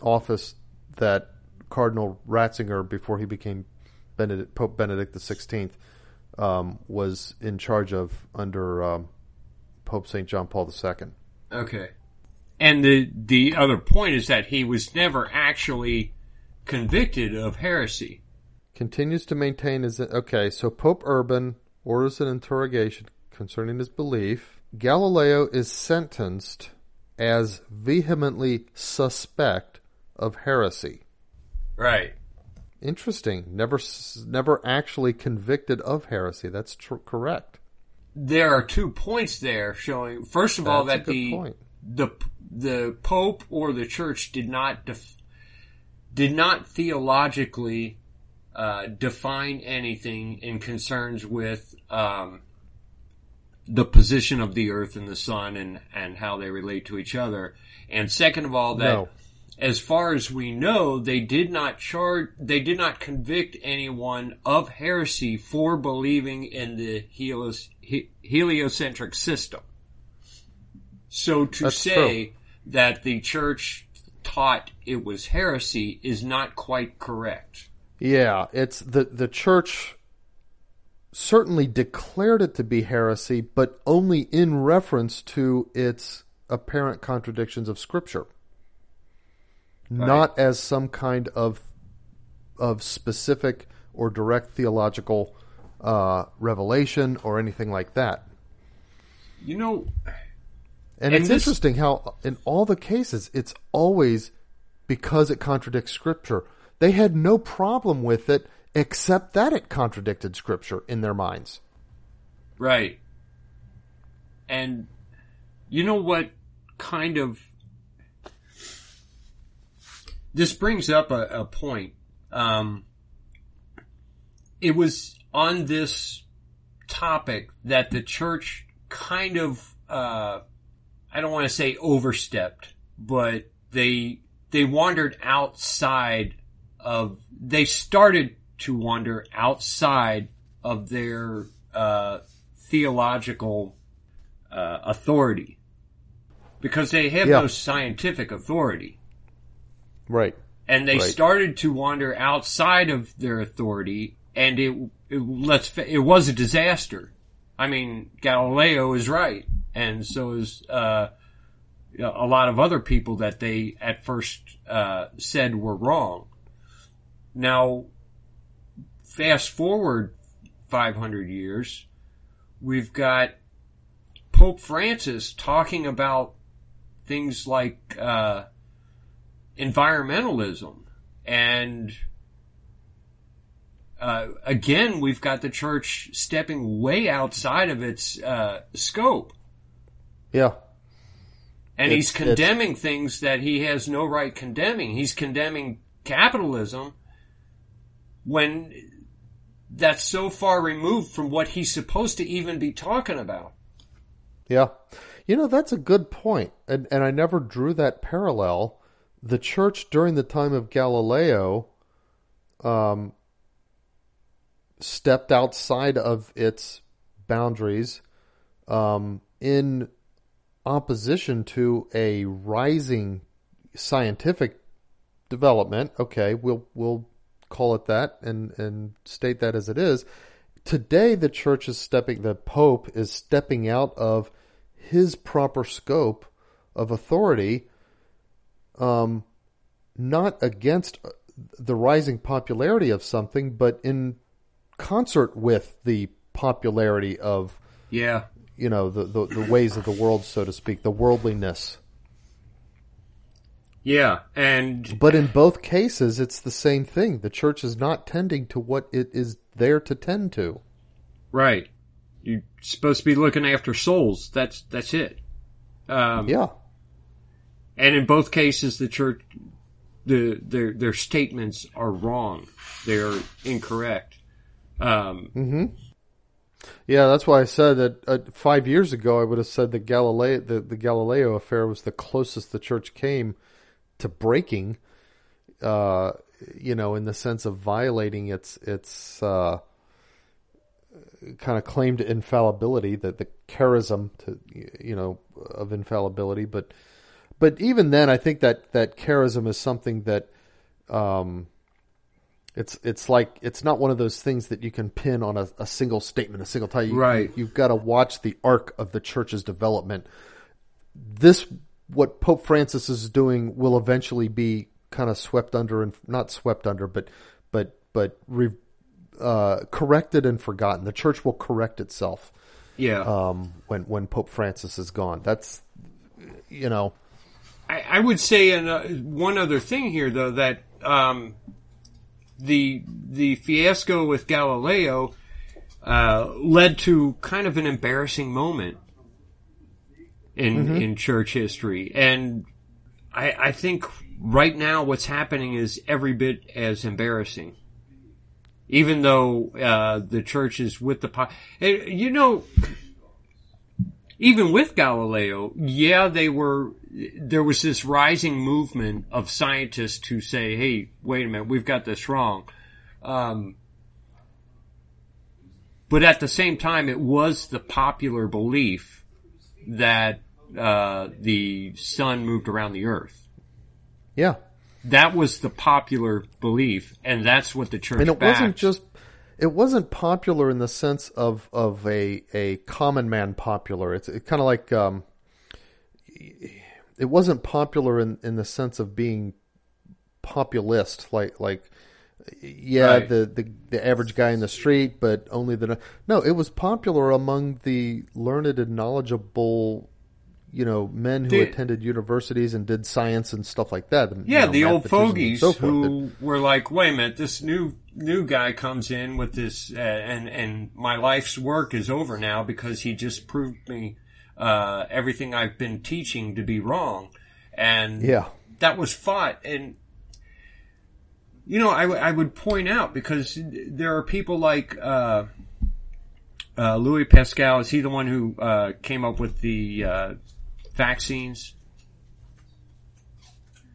office that Cardinal Ratzinger before he became Benedict, Pope Benedict the Sixteenth um, was in charge of under um, Pope Saint John Paul II. Okay. And the the other point is that he was never actually convicted of heresy. Continues to maintain his okay. So Pope Urban orders an interrogation concerning his belief. Galileo is sentenced as vehemently suspect of heresy. Right. Interesting. Never, never actually convicted of heresy. That's tr- correct. There are two points there showing first of all That's a that the point. the the pope or the church did not def- did not theologically uh, define anything in concerns with um, the position of the earth and the sun and and how they relate to each other. And second of all, that No. As far as we know, they did not charge, they did not convict anyone of heresy for believing in the helios, he, heliocentric system. So to That's say true. that the church taught it was heresy is not quite correct. Yeah, it's the the church certainly declared it to be heresy, but only in reference to its apparent contradictions of Scripture, not as some kind of of specific or direct theological uh, revelation or anything like that. You know, And, And it's this- interesting how in all the cases it's always because it contradicts scripture. They had no problem with it except that it contradicted scripture in their minds. Right. And you know what kind of this brings up a, a point. Um, it was on this topic that the church kind of uh, I don't want to say overstepped, but they they wandered outside of they started to wander outside of their uh, theological uh, authority because they have Yeah. no scientific authority Right. and they Right. started to wander outside of their authority and it, it let's it was a disaster i mean galileo is right and so is uh, a lot of other people that they at first uh, said were wrong now fast forward 500 years we've got pope francis talking about things like uh, environmentalism and uh, again we've got the church stepping way outside of its uh, scope Yeah. and he's It's- it's- condemning things that he has no right condemning he's condemning capitalism when that's so far removed from what he's supposed to even be talking about Yeah. You know, that's a good point. And and I never drew that parallel. The church during the time of Galileo um stepped outside of its boundaries um in opposition to a rising scientific development. Okay, we'll we'll call it that and and state that as it is. Today, the church is stepping. The Pope is stepping out of his proper scope of authority, um, not against the rising popularity of something, but in concert with the popularity of Yeah. you know the, the the ways of the world, so to speak, the worldliness. Yeah. And But in both cases, it's the same thing. The church is not tending to what it is there to tend to. right. You're supposed to be looking after souls. That's that's it. Um, Yeah, And in both cases, the church, the their their statements are wrong. They're incorrect. Um, yeah. That's why I said that uh, five years ago. I would have said that Galileo, the, the Galileo affair, was the closest the church came to breaking. Uh, you know, in the sense of violating its its uh, kind of claimed infallibility, that the charism to you know of infallibility, but but even then, I think that that charism is something that um, it's it's like it's not one of those things that you can pin on a, a single statement, a single time. You, Right. You, have got to watch the arc of the church's development. This what Pope Francis is doing will eventually be kind of swept under and not swept under, but but but re, uh, corrected and forgotten. The church will correct itself yeah. um, when when Pope Francis is gone. That's you know I, I would say an, uh, one other thing here, though, that um, the the fiasco with Galileo uh, led to kind of an embarrassing moment in in church history, and I, I think right now what's happening is every bit as embarrassing. Even though uh, the church is with the, po- you know, even with Galileo, yeah, they were, there was this rising movement of scientists who say, hey, wait a minute, we've got this wrong. Um, but at the same time, it was the popular belief that, uh, the sun moved around the earth. yeah. That was the popular belief, and that's what the church and it backed. wasn't just it wasn't popular in the sense of of a a common man popular it's it kind of like um it wasn't popular in in the sense of being populist like like yeah Right. the, the the average guy in the street but only the no it was popular among the learned and knowledgeable you know men who attended universities and did science and stuff like that you Yeah, know, the old fogies so who were like, "Wait a minute, this new new guy comes in with this, uh, and and my life's work is over now because he just proved me uh, everything I've been teaching to be wrong," and yeah that was fought. And you know, I, w- I would point out because there are people like uh, uh, Louis Pascal. Is he the one who uh, came up with the uh, vaccines?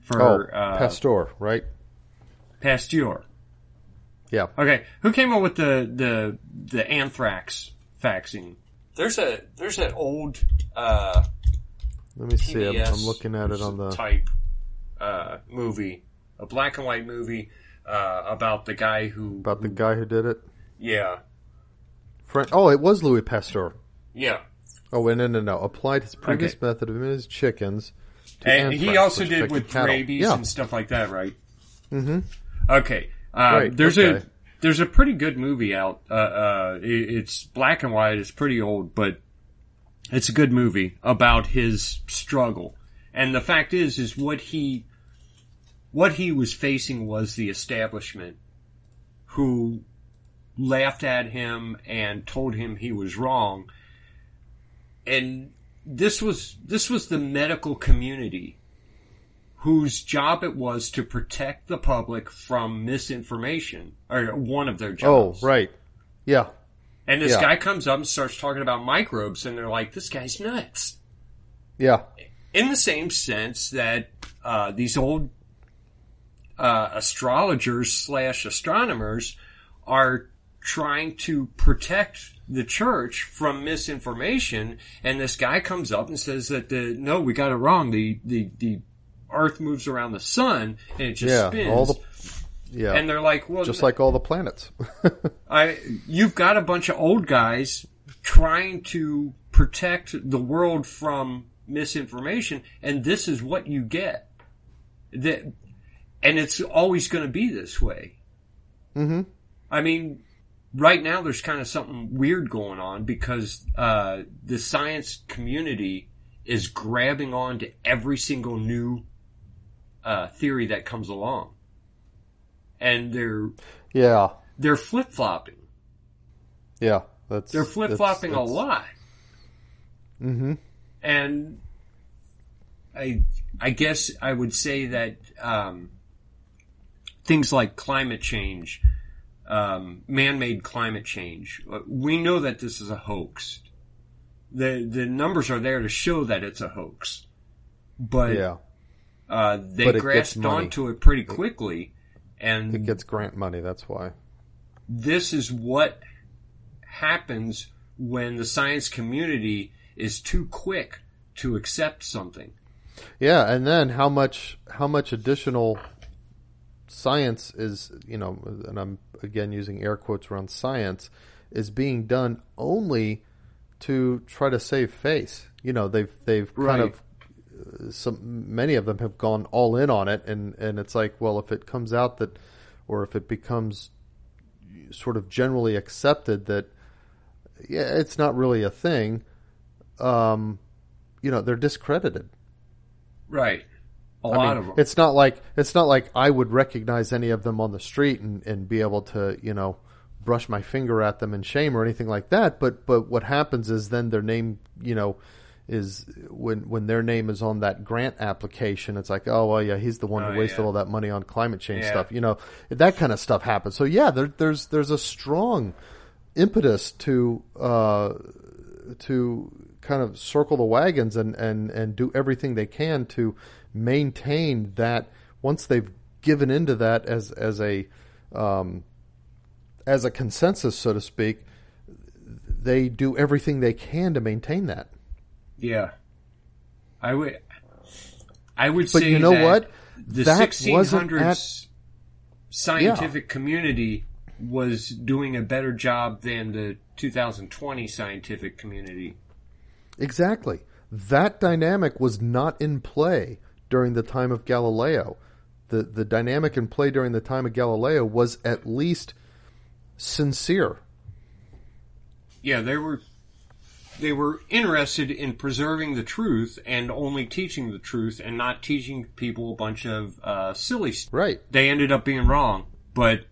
For oh uh, pasteur right Pasteur. yeah Okay, who came up with the the the anthrax vaccine? There's a there's an old uh, Let me see. I'm, I'm looking at it on the. type uh, movie, a black and white movie uh, about the guy who About the guy who did it. yeah French. Oh, it was Louis Pasteur. yeah. Oh, wait, no, no, no. Applied his previous Okay. method of his chickens. And he also did with cattle. rabies Yeah. and stuff like that, right? Mm-hmm. Okay. Uh, Right, there's okay. a there's a pretty good movie out. Uh, uh, it's black and white. It's pretty old, but it's a good movie about his struggle. And the fact is, is what he what he was facing was the establishment, who laughed at him and told him he was wrong. And this was this was the medical community whose job it was to protect the public from misinformation or one of their jobs. Oh, right. Yeah. And this Yeah. guy comes up and starts talking about microbes and they're like, this guy's nuts. Yeah. In the same sense that uh, these old uh, astrologers slash astronomers are trying to protect the church from misinformation, and this guy comes up and says that the no, we got it wrong. The the the Earth moves around the sun and it just Yeah. spins. All the Yeah. And they're like, well, just like all the planets. I, you've got a bunch of old guys trying to protect the world from misinformation, and this is what you get. That, and it's always going to be this way. mm-hmm. I mean, right now there's kind of something weird going on because uh, the science community is grabbing on to every single new uh, theory that comes along, and they're Yeah. they're flip flopping. Yeah. That's They're flip flopping a lot, Mm-hmm. and I I guess I would say that um, things like climate change, um, man-made climate change, we know that this is a hoax. the The numbers are there to show that it's a hoax, but Yeah. uh, they But grasped onto it pretty quickly, and It gets grant money. That's why. this is what happens when the science community is too quick to accept something. Yeah, and then how much how much additional science is you know, and I'm again using air quotes around science is being done only to try to save face. You know, they've they've Right. kind of uh, some many of them have gone all in on it, and and it's like, well, if it comes out that, or if it becomes sort of generally accepted that, yeah, it's not really a thing. Um, you know, they're discredited. Right. A I lot mean, of them. It's not like it's not like I would recognize any of them on the street and, and be able to you know brush my finger at them in shame or anything like that. But but what happens is then their name you know is when when their name is on that grant application, it's like oh well yeah he's the one Oh, who wasted yeah. all that money on climate change Yeah. stuff. You know that kind of stuff happens. So yeah, there, there's there's a strong impetus to uh, to kind of circle the wagons and, and, and do everything they can to maintain that once they've given into that as as a um, as a consensus, so to speak, they do everything they can to maintain that. yeah. I would. I would But say you know what? The sixteen hundreds scientific community was doing a better job than the 2020 scientific community. Exactly. That dynamic was not in play during the time of Galileo. The the dynamic in play during the time of Galileo was at least sincere. Yeah, they were they were interested in preserving the truth and only teaching the truth and not teaching people a bunch of uh, silly stuff. Right. They ended up being wrong, but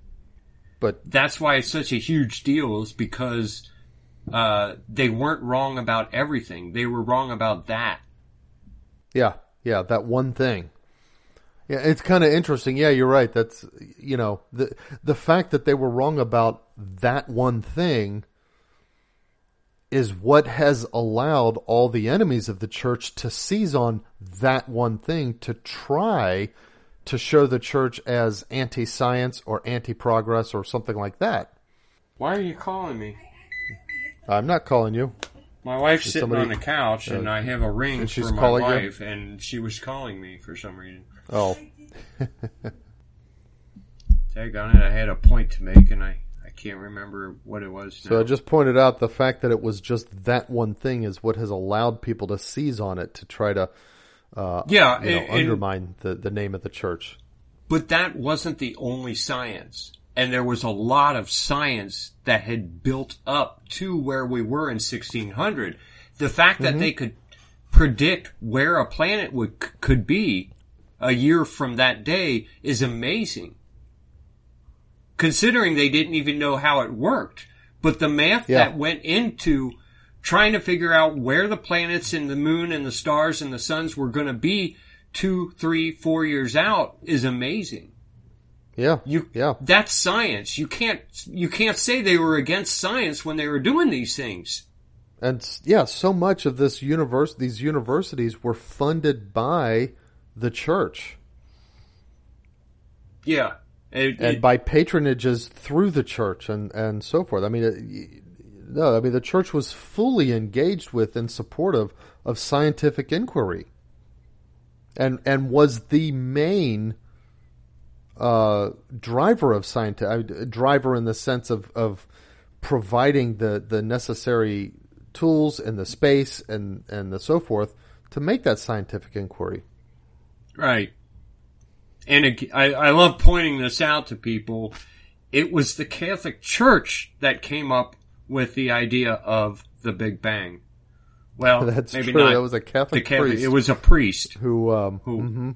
But that's why it's such a huge deal is because uh, they weren't wrong about everything. They were wrong about that. yeah, yeah, that one thing. Yeah, it's kind of interesting. Yeah, you're right. That's you know, the the fact that they were wrong about that one thing is what has allowed all the enemies of the church to seize on that one thing to try to show the church as anti-science or anti-progress or something like that. Why are you calling me? I'm not calling you. My wife's sitting somebody- on the couch, and uh, I have a ring and she's for my calling you? wife, and she was calling me for some reason. Oh, Tag on it, I had a point to make, and I, I can't remember what it was. so now. I just pointed out the fact that it was just that one thing is what has allowed people to seize on it to try to, uh, yeah, you know, and- and- undermine the, the name of the church. But that wasn't the only science. And there was a lot of science that had built up to where we were in 1600. The fact that mm-hmm. they could predict where a planet would, could be a year from that day is amazing. Considering they didn't even know how it worked. But the math Yeah. that went into trying to figure out where the planets and the moon and the stars and the suns were going to be two, three, four years out is amazing. Yeah, You, yeah, that's science. You can't, you can't say they were against science when they were doing these things. and yeah, so much of this universe, these universities were funded by the church Yeah. It- and it- by patronages through the church and and so forth. I mean, it, no, I mean the church was fully engaged with and supportive of scientific inquiry, and and was the main uh, driver of scientific driver in the sense of of providing the the necessary tools and the space and and the so forth to make that scientific inquiry. Right. And I, I love pointing this out to people. It was the Catholic Church that came up with the idea of the Big Bang. Well, That's maybe true. not That was a Catholic Catholic. priest It was a priest who um, who mhm.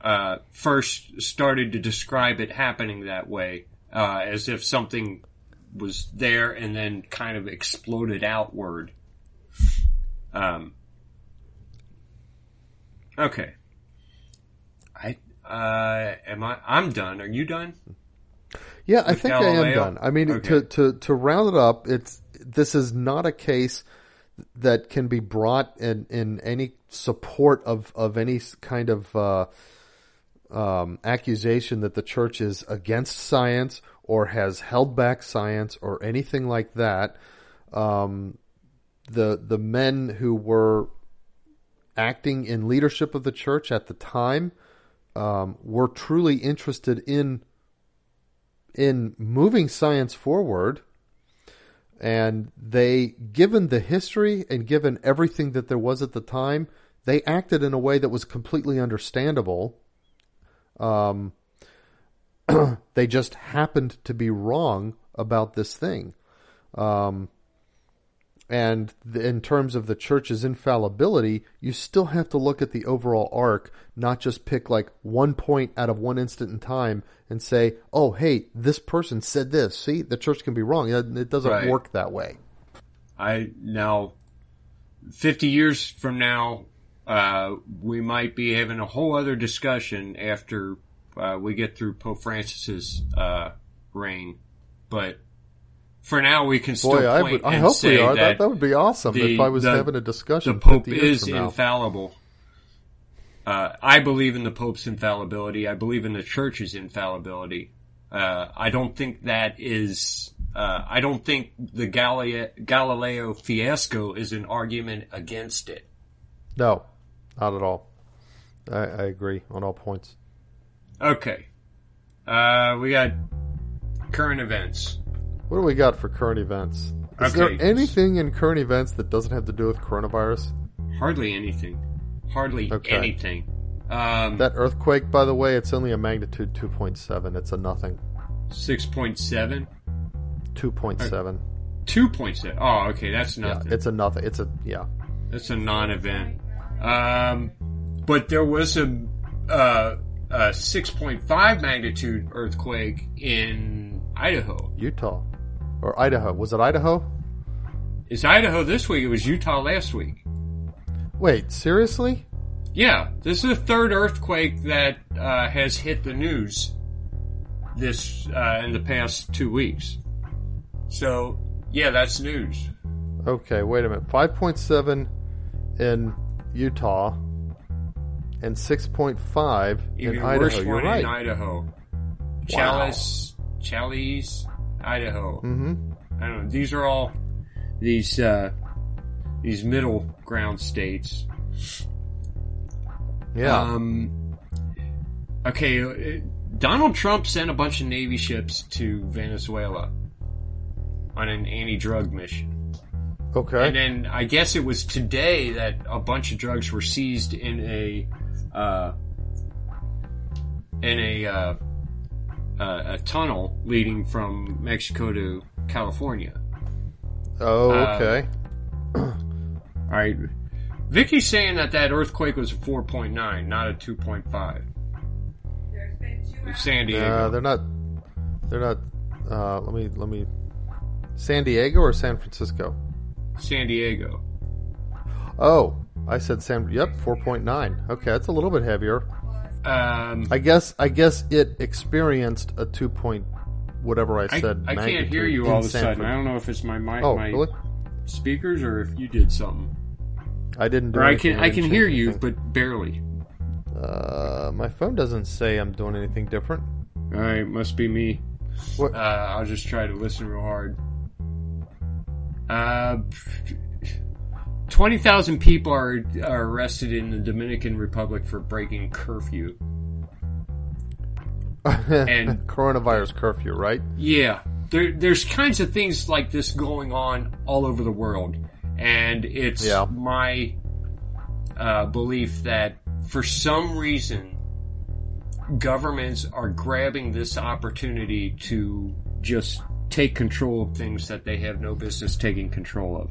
Uh, first started to describe it happening that way, uh, as if something was there and then kind of exploded outward. Um. Okay. I uh, am I? I'm done. Are you done? Yeah, I think I am done. I mean, Okay. to, to to round it up, it's this is not a case that can be brought in in any support of of any kind of uh, um, accusation that the church is against science or has held back science or anything like that. Um, the the men who were acting in leadership of the church at the time um, were truly interested in in moving science forward and they given the history and given everything that there was at the time they acted in a way that was completely understandable um, they just happened to be wrong about this thing um, and th- in terms of the church's infallibility, you still have to look at the overall arc, not just pick like one point out of one instant in time and say, "Oh, hey, this person said this." See, the church can be wrong. It doesn't Right. work that way. I now, fifty years from now, uh, we might be having a whole other discussion after uh, we get through Pope Francis's uh, reign. But for now, we can still Boy, I, would, I hope say we are. that, That, that would be awesome the- if I was the- having a discussion. the Pope 50 years is infallible. Uh, I believe in the Pope's infallibility. I believe in the Church's infallibility. Uh, I don't think that is. Uh, I don't think the Galileo, Galileo fiasco is an argument against it. No, not at all. I, I agree on all points. Okay. Uh, we got current events. What do we got for current events? Is Okay. there anything in current events that doesn't have to do with coronavirus? Hardly anything. Hardly Okay. anything. Um, That earthquake, by the way, it's only a magnitude 2.7. It's a nothing. 6.7? 2.7. 2.7. Oh, okay, that's Yeah, nothing. it's a nothing. It's a yeah. That's a non-event. Um, but there was a, uh, a 6.5 magnitude earthquake in Idaho. Utah or Idaho. Was it Idaho? It's Idaho this week. It was Utah last week. Wait, seriously? Yeah, this is the third earthquake that uh, has hit the news this uh, in the past two weeks. So yeah, that's news. Okay, wait a minute. 5.7 in Utah and 6.5 Even in worse Idaho. You're one right. in Idaho. Challis, Challis, Idaho. hmm I don't know. These are all these uh, these middle ground states. Yeah. Um, okay, uh, Donald Trump sent a bunch of Navy ships to Venezuela on an anti-drug mission. Okay. And then I guess it was today that a bunch of drugs were seized in a uh, in a uh, uh, a tunnel leading from Mexico to California. oh, uh, okay. All right, Vicky's saying that that earthquake was a 4.9, not a 2.5. There's been two in. San Diego. Uh, they're not. They're not. Uh, let me. Let me. San Diego or San Francisco? San Diego. Oh, I said San. Yep, four point nine. Okay, that's a little bit heavier. Um, I guess. I guess it experienced a two point, whatever I I, said. I can't hear you all of a sudden. I don't know if it's my mic, Oh, my really? speakers, or if you did something. I didn't do. Or I can I can hear change you, anything. but barely. Uh, my phone doesn't say I'm doing anything different. All right, must be me. What? Uh, I'll just try to listen real hard. Uh, twenty thousand people are, are arrested in the Dominican Republic for breaking curfew. And- coronavirus curfew, right? Yeah, there, there's kinds of things like this going on all over the world, and it's Yeah. my uh, belief that for some reason governments are grabbing this opportunity to just take control of things that they have no business taking control of.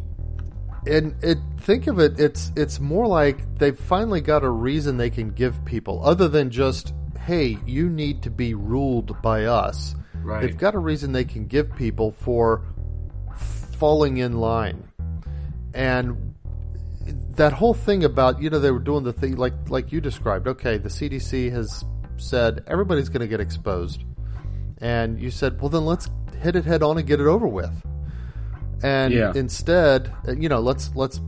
and it think of it it's it's more like they've finally got a reason they can give people other than just hey you need to be ruled by us Right. they've got a reason they can give people for falling in line and that whole thing about you know they were doing the thing like like you described okay the CDC has said everybody's going to get exposed and you said well then let's hit it head on and get it over with and Yeah. instead uh, you know let's let's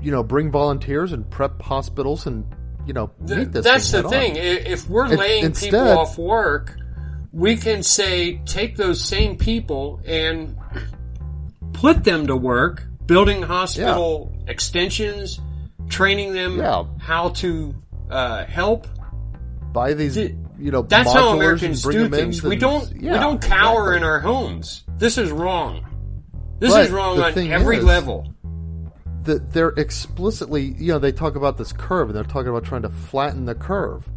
you know bring volunteers and prep hospitals and you know meet this That's thing the on. thing. I- If we're In- laying instead- people off work, we can say take those same people and put them to work building hospital extensions, training them Yeah. how to uh, help. buy these Th- you know That's how Americans do things. We and- don't yeah, we don't cower exactly. in our homes. This is wrong. This But is wrong on every is- level. that they're explicitly, you know, they talk about this curve and they're talking about trying to flatten the curve.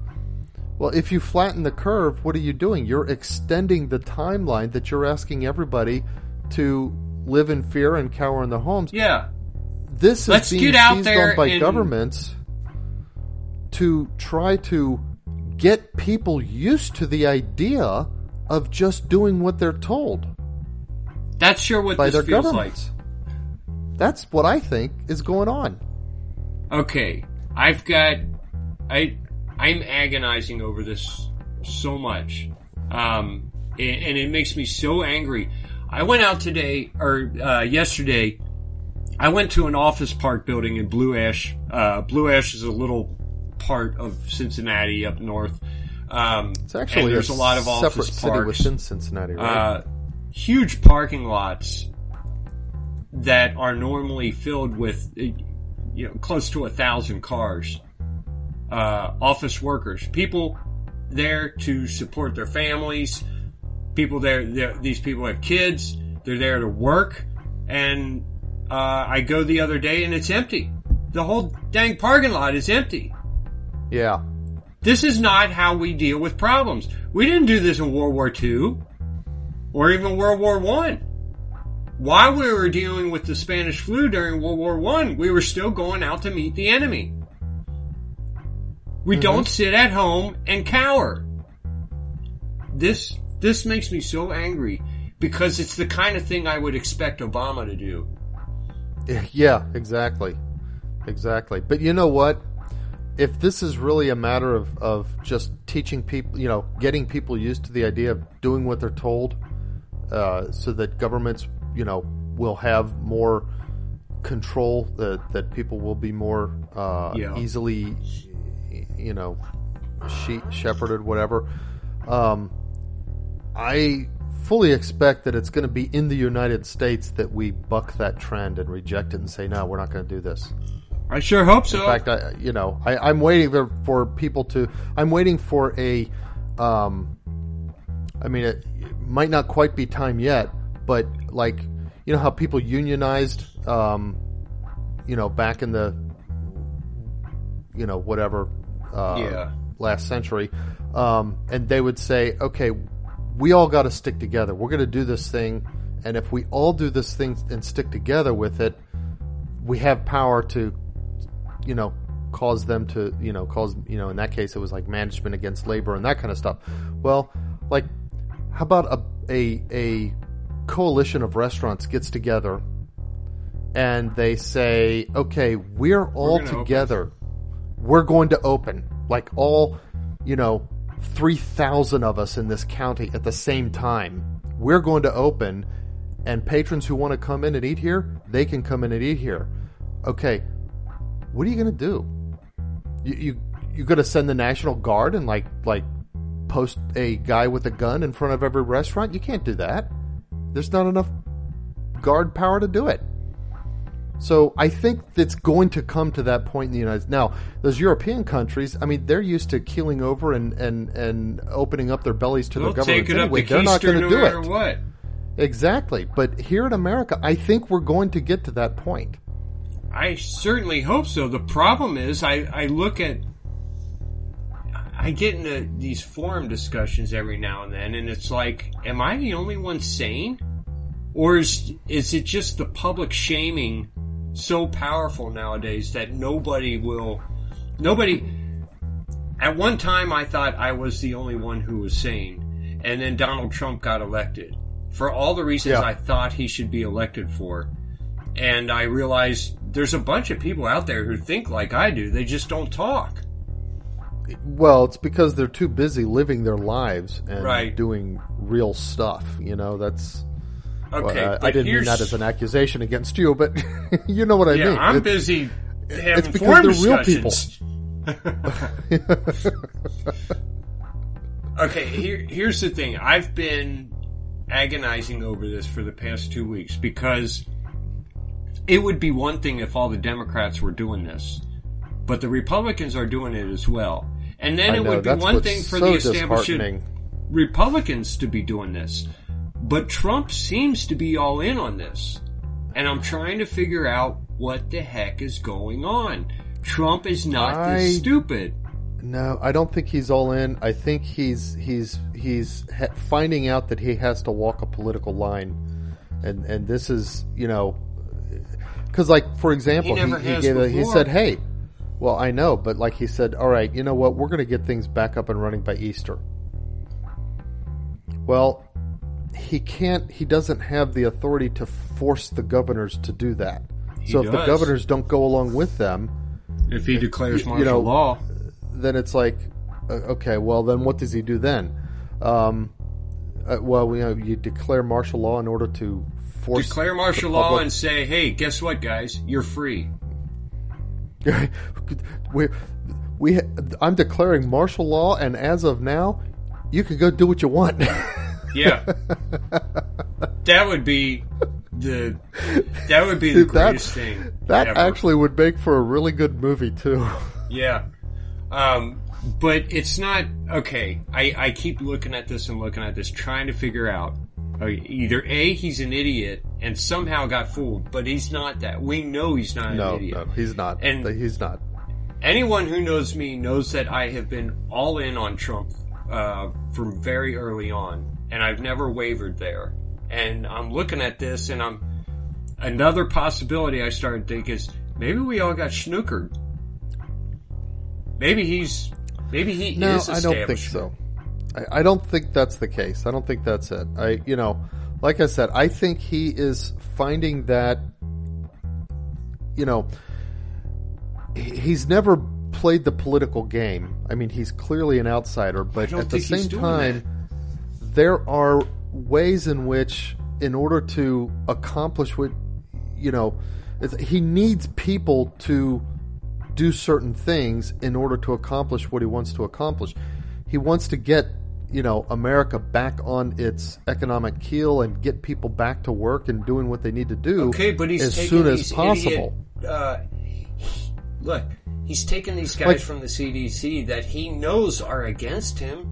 Well, if you flatten the curve, what are you doing? You're extending the timeline that you're asking everybody to live in fear and cower in their homes. Yeah. This is Let's being get out seized there on by and- governments to try to get people used to the idea of just doing what they're told That's sure what by this their feels like. That's what I think is going on. okay, I've got, I, I'm agonizing over this so much, um, and, and it makes me so angry. I went out today or uh, yesterday. I went to an office park building in Blue Ash. Uh, Blue Ash is a little part of Cincinnati up north. Um, It's actually there's a, lot of separate office city parks. within Cincinnati, right? uh, huge parking lots that are normally filled with, you know, close to a thousand cars. Uh, office workers, people there to support their families, people there, there- these people have kids, they're there to work, and, uh, I go the other day and it's empty. The whole dang parking lot is empty. Yeah, This is not how we deal with problems. We didn't do this in World War II or even World War One. While we were dealing with the Spanish flu during World War One, we were still going out to meet the enemy. We mm-hmm. don't sit at home and cower. This this makes me so angry because it's the kind of thing I would expect Obama to do. yeah, exactly, exactly. But you know what? If this is really a matter of, of just teaching people, you know, getting people used to the idea of doing what they're told, uh, so that governments, you know, will have more control, that that people will be more uh, Yeah. easily, you know, she- shepherded, whatever. Um, I fully expect that it's going to be in the United States that we buck that trend and reject it and say, no, we're not going to do this. I sure hope so. In fact, I, you know, I, I'm waiting for, for people to. I'm waiting for a. Um, I mean, it, it might not quite be time yet, but like, you know how people unionized, um, you know, back in the, you know, whatever, uh, Yeah. last century, um, and they would say, okay, we all got to stick together. We're going to do this thing, and if we all do this thing and stick together with it, we have power to, you know, cause them to, you know, cause, you know, in that case, it was like management against labor and that kind of stuff. Well, like, how about a a, a coalition of restaurants gets together and they say, okay, we're all open. together. We're going to open. Like all, you know, 3,000 of us in this county at the same time. We're going to open, and patrons who want to come in and eat here, they can come in and eat here. Okay, what are you going to do? You, you, you're going to send the National Guard and, like, like, post a guy with a gun in front of every restaurant? You can't do that. There's not enough guard power to do it. So I think it's going to come to that point in the United States. Now, those European countries, I mean, they're used to keeling over and, and, and opening up their bellies to They'll their take it up anyway. the They're not going no to do it. what. Exactly. But here in America, I think we're going to get to that point. I certainly hope so. The problem is, I, I look at, I get into these forum discussions every now and then, and it's like, am I the only one sane? Or is, is it just the public shaming so powerful nowadays that nobody will, nobody, at one time I thought I was the only one who was sane, and then Donald Trump got elected. For all the reasons Yeah. I thought he should be elected for. And I realized there's a bunch of people out there who think like I do. They just don't talk. Well, it's because they're too busy living their lives and Right. doing real stuff. You know, that's. well, Okay, uh, I, I didn't mean that as an accusation against you, but you know what I yeah, mean. I'm It- busy having because they're real people. okay, here, here's the thing. I've been agonizing over this for the past two weeks because it would be one thing if all the Democrats were doing this, but the Republicans are doing it as well. And then I it know, would be one thing for so the establishment. Republicans to be doing this. But Trump seems to be all in on this. And I'm trying to figure out what the heck is going on. Trump is not I- this stupid. No, I don't think he's all in. I think he's he's he's ha- finding out that he has to walk a political line, and and this is you know, because like for example, He he, he gave a, he said, "Hey, well I know, but like he said, all right, you know what, we're going to get things back up and running by Easter." Well, he can't. He doesn't have the authority to force the governors to do that. He so if the governors don't go along with them, If he declares you martial know, law. then it's like, uh, okay, well, then what does he do then? Um, uh, well, you know, you declare martial law in order to force Declare martial law and say, hey, guess what, guys? You're free. we, we, I'm declaring martial law, and as of now, you can go do what you want. Yeah. that would be the that would be the Dude, that- greatest thing. that ever. actually would make for a really good movie too. Yeah. Um, but it's not okay. I, I keep looking at this and looking at this, trying to figure out either A, he's an idiot and somehow got fooled, but he's not that. We know he's not no, an idiot. no, he's not. And- he's not. Anyone who knows me knows that I have been all in on Trump uh, from very early on, and I've never wavered there. And I'm looking at this, and I'm another possibility I started to think is maybe we all got snookered. Maybe he's maybe he No, is I don't think so. I, I don't think that's the case. I don't think that's it. I, you know, like I said, I think he is finding that, you know, he's never played the political game. I mean, he's clearly an outsider, but at the same time, there are ways in which, in order to accomplish what, you know, he needs people to do certain things in order to accomplish what he wants to accomplish. He wants to get, you know, America back on its economic keel and get people back to work and doing what they need to do Okay, but he's as soon as possible. Idiot, uh, look, he's taking these guys Like- from the CDC that he knows are against him.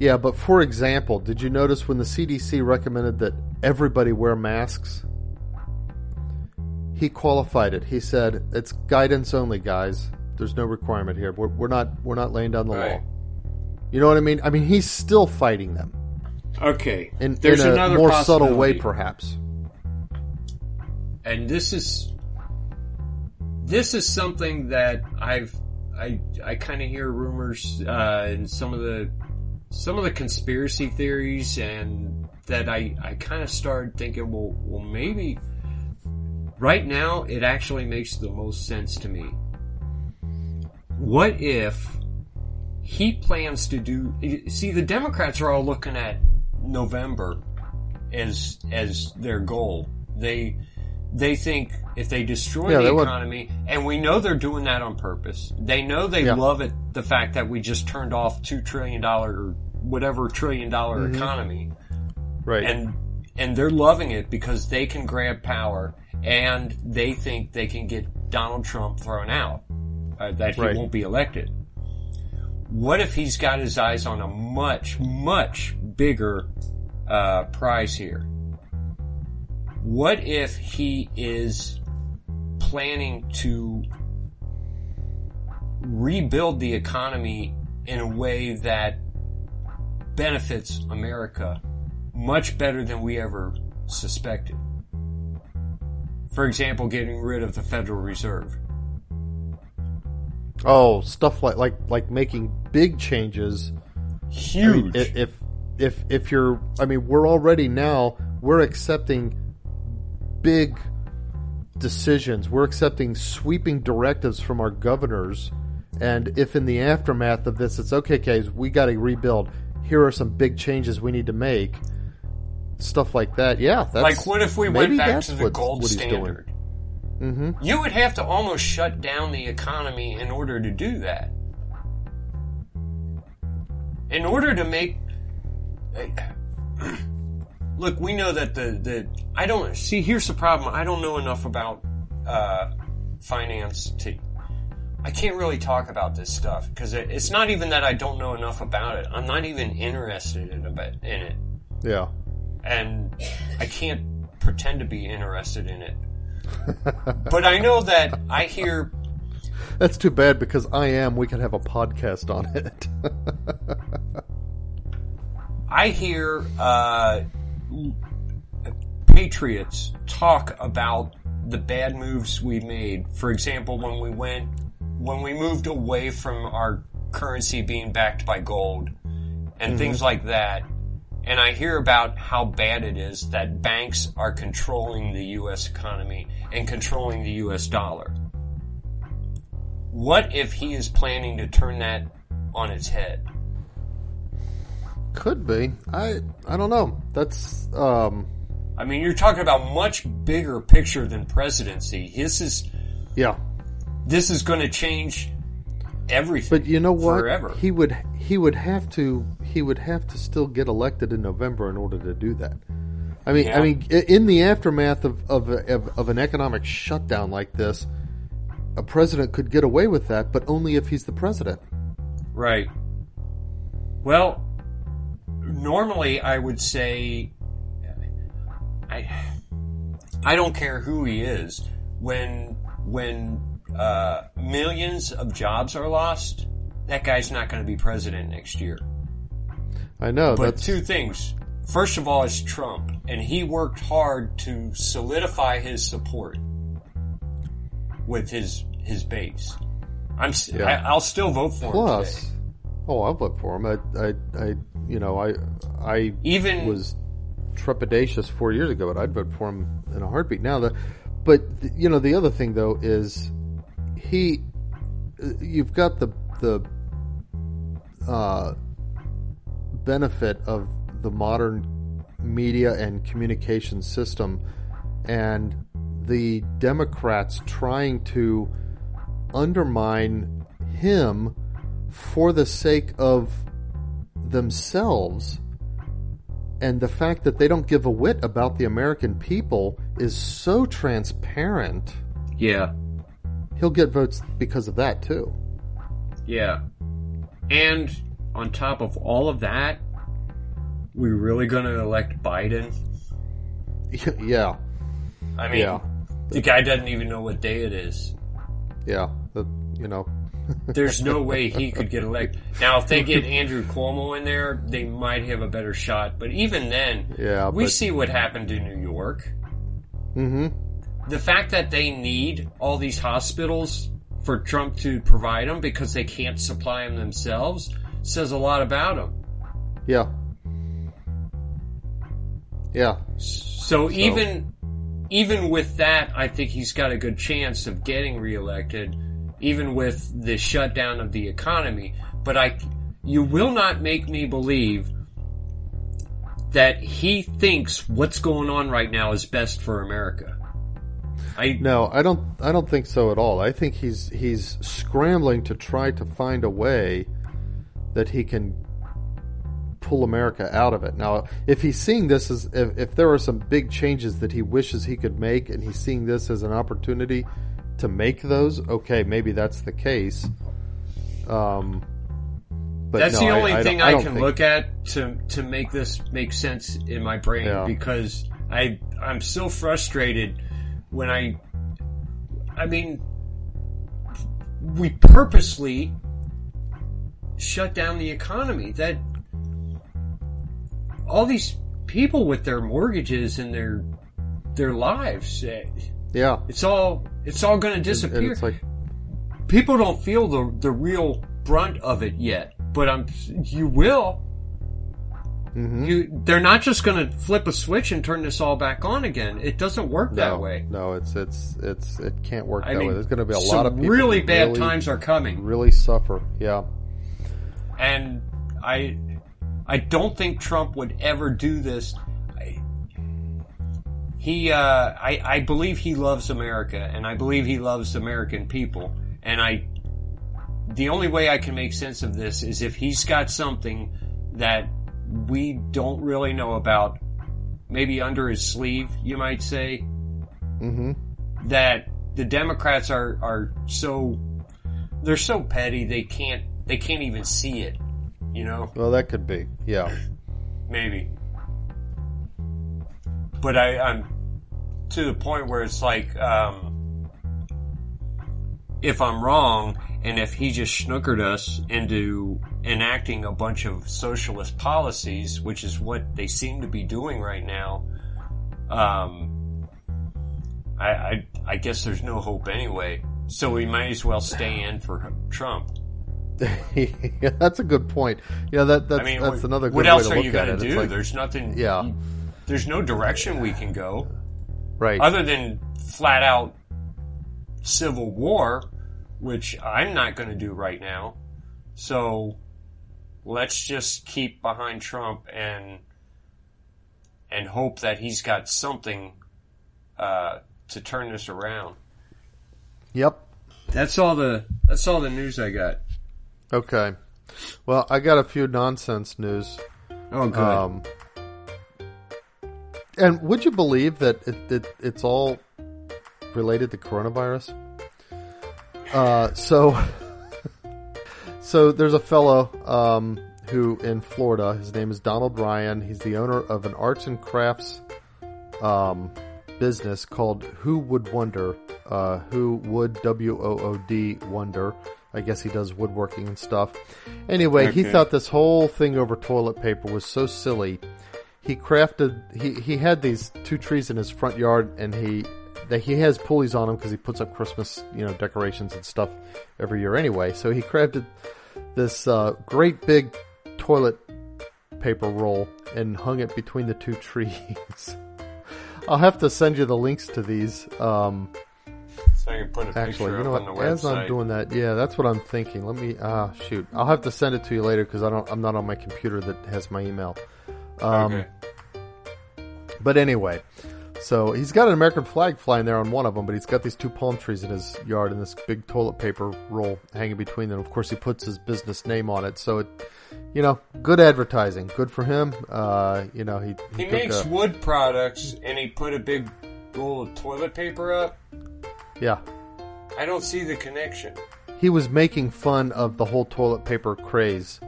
Yeah, but for example, did you notice when the CDC recommended that everybody wear masks? He qualified it. He said it's guidance only, guys. There's no requirement here. We're, we're not we're not laying down the law. You know what I mean? I mean, he's still fighting them Okay, in, there's in a another more subtle way, perhaps. and this is this is something that I've I I kind of hear rumors uh, and some of the some of the conspiracy theories and that I I kind of started thinking well well maybe right now it actually makes the most sense to me. What if he plans to do see the Democrats are all looking at November as as their goal. They they think if they destroy Yeah, the they would- economy, and we know they're doing that on purpose. They know they Yeah. love it the fact that we just turned off two trillion dollar or whatever trillion dollar Mm-hmm. economy, Right. and and they're loving it because they can grab power and they think they can get Donald Trump thrown out, uh, that he Right. won't be elected. What if he's got his eyes on a much, much bigger uh, prize here? What if he is planning to rebuild the economy in a way that benefits America much better than we ever suspected? For example, getting rid of the Federal Reserve. Oh, stuff like like like making big changes. I Huge. mean, if if if you're, I mean, we're already now we're accepting big decisions. We're accepting sweeping directives from our governors. And if in the aftermath of this, it's okay, guys, we got to rebuild. Here are some big changes we need to make. Stuff like that. Yeah, that's like, what if we went back to the gold standard? doing. Mm-hmm. You would have to almost shut down the economy in order to do that. In order to make. Look, we know that the, the. I don't. See, here's the problem. I don't know enough about uh, finance to. I can't really talk about this stuff because it, it's not even that I don't know enough about it. I'm not even interested in, in it Yeah. and I can't pretend to be interested in it. but I know that I hear That's too bad because I am. We could have a podcast on it. I hear uh, patriots talk about the bad moves we made. For example, when we went when we moved away from our currency being backed by gold and things like that. And I hear about how bad it is that banks are controlling the U.S. economy and controlling the U.S. dollar. What if he is planning to turn that on its head? Could be. I I don't know. That's um I mean, you're talking about much bigger picture than presidency. This is yeah. this is going to change everything. But you know what? Forever. He would he would have to he would have to still get elected in November in order to do that. I mean, Yeah. I mean, in the aftermath of of, of of an economic shutdown like this, a president could get away with that, but only if he's the president. Right. Well, normally I would say I I don't care who he is when when uh, millions of jobs are lost. That guy's not going to be president next year. I know But that's two things. First of all, is Trump, and he worked hard to solidify his support with his his base. I'm. Yeah. I, I'll still vote for him plus. today. Oh, I'll vote for him. I, I, I, you know, I, I Even was trepidatious four years ago, but I'd vote for him in a heartbeat now. The, but you know, the other thing though is he. You've got the the uh, benefit of the modern media and communication system, and the Democrats trying to undermine him for the sake of themselves and the fact that they don't give a whit about the American people is so transparent. yeah, He'll get votes because of that too. yeah, and on top of all of that, we really going to elect Biden? yeah, I mean, yeah, the guy doesn't even know what day it is. yeah. The, you know, There's no way he could get elected. Now, if they get Andrew Cuomo in there, they might have a better shot. But even then, Yeah, we but- see what happened to New York. hmm The fact that they need all these hospitals for Trump to provide them because they can't supply them themselves says a lot about them. yeah, yeah. So even even with that, I think he's got a good chance of getting reelected, even with the shutdown of the economy. But I, you will not make me believe that he thinks what's going on right now is best for America. I No, I don't. I don't think so at all. I think he's he's scrambling to try to find a way that he can pull America out of it. Now, if he's seeing this as if, if there are some big changes that he wishes he could make, and he's seeing this as an opportunity to make those, okay, maybe that's the case. Um, but That's no, the only I, I thing don't- I, can think- look at to to make this make sense in my brain Yeah. because I I'm so frustrated when I I mean we purposely shut down the economy that all these people with their mortgages and their their lives eh, Yeah, it's all it's all going to and, disappear and it's like people don't feel the the real brunt of it yet, but I'm you will. Mhm. You they're not just going to flip a switch and turn this all back on again. It doesn't work that way. No, it's it's it's it can't work I that mean, way. There's going to be a lot of people really bad really, times are coming, really suffer. Yeah, and I I don't think Trump would ever do this. I, he uh, I I believe he loves America, and I believe he loves American people, and I the only way I can make sense of this is if he's got something that we don't really know about, maybe under his sleeve, you might say, hmm that the Democrats are, are so, they're so petty, they can't, they can't even see it, you know? Well, that could be. Yeah, Maybe. But I, I'm to the point where it's like, um, if I'm wrong, and if he just snookered us into enacting a bunch of socialist policies, which is what they seem to be doing right now, um, I, I, I guess there's no hope anyway. So we might as well stay in for Trump. yeah, that's a good point. Yeah, that that's I mean, that's another good what way else to are look you going to do? like- there's nothing. Yeah. there's no direction we can go right. other than flat out civil war, which I'm not going to do right now. So let's just keep behind Trump and and hope that he's got something uh, to turn this around. Yep. That's all the that's all the news I got. Okay. Well, I got a few nonsense news. Oh, good. Um, and would you believe that it, it, it's all related to coronavirus? Uh, so, so there's a fellow um, who in Florida. His name is Donald Ryan. He's the owner of an arts and crafts um, business called Who Would Wonder. Uh, who would W O O D wonder? I guess he does woodworking and stuff. Anyway, he thought this whole thing over toilet paper was so silly. He crafted. He he had these two trees in his front yard, and he that he has pulleys on him because he puts up Christmas you know decorations and stuff every year anyway. So he crafted this uh, great big toilet paper roll and hung it between the two trees. I'll have to send you the links to these. Um, so I can put a actually, you know what? As I'm doing that, yeah, that's what I'm thinking. Let me. Ah, shoot. I'll have to send it to you later because I don't. I'm not on my computer that has my email. Um, okay. But anyway, so he's got an American flag flying there on one of them, but he's got these two palm trees in his yard and this big toilet paper roll hanging between them. Of course, he puts his business name on it, so it, you know, good advertising, good for him. Uh, you know, he He took makes a- wood products, and he put a big roll of toilet paper up. yeah. I don't see the connection. He was making fun of the whole toilet paper craze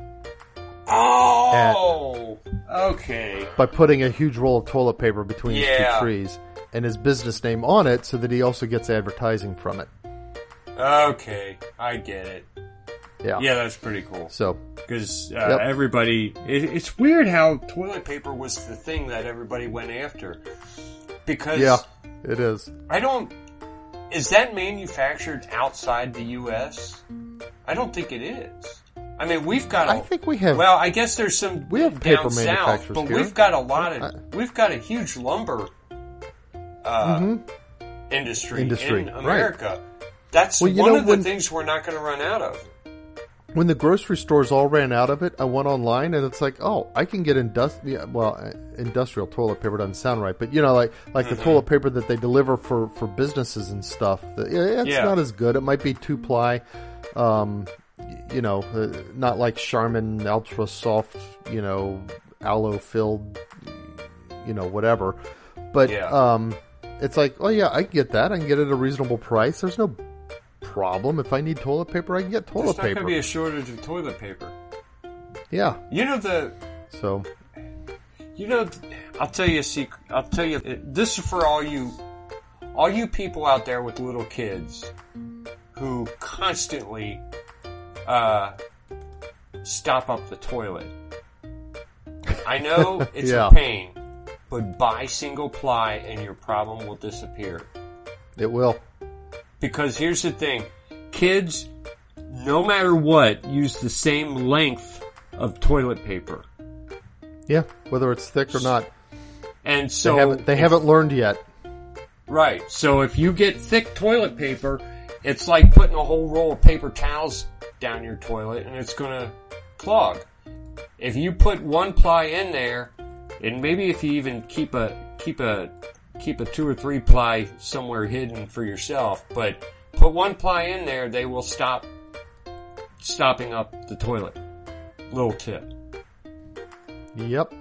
Oh, okay. by putting a huge roll of toilet paper between his two trees and his business name on it, so that he also gets advertising from it. Okay, I get it. Yeah. Yeah, that's pretty cool. So Because uh, Yep. everybody, it, it's weird how toilet paper was the thing that everybody went after. Because yeah, it is. I don't. Is that manufactured outside the U.S.? I don't think it is. I mean, we've got. a I think we have. Well, I guess there's some We have down paper south, manufacturers but here. we've got a lot I- of we've got a huge lumber uh, industry, Mm-hmm. Industry, in right. America. That's Well, one know, of the when- things we're not going to run out of. when the grocery stores all ran out of it, I went online and it's like, oh, I can get industrial. Well, uh, industrial toilet paper doesn't sound right, but you know, like like Mm-hmm. the toilet paper that they deliver for for businesses and stuff. It's Yeah. not as good. It might be two ply. Um, you know, uh, not like Charmin Ultra Soft, you know, aloe filled, you know, whatever. But Yeah. um, it's like, oh yeah, I can get that. I can get it at a reasonable price. There's no problem. If I need toilet paper, I can get toilet There's toilet not going paper. to be a shortage of toilet paper. yeah. You know the So You know, I'll tell you a secret. I'll tell you this is for all you, all you people out there with little kids who constantly uh, stop up the toilet. I know it's Yeah. a pain, but buy single ply and your problem will disappear. it will. Because here's the thing, kids, no matter what, use the same length of toilet paper, Yeah. Whether it's thick or not, and so they haven't they haven't learned yet. Right. So if you get thick toilet paper, it's like putting a whole roll of paper towels down your toilet and it's gonna clog. If you put one ply in there, and maybe if you even keep a keep a keep a two or three ply somewhere hidden for yourself, but put one ply in there, they will stop stopping up the toilet. Little tip. Yep.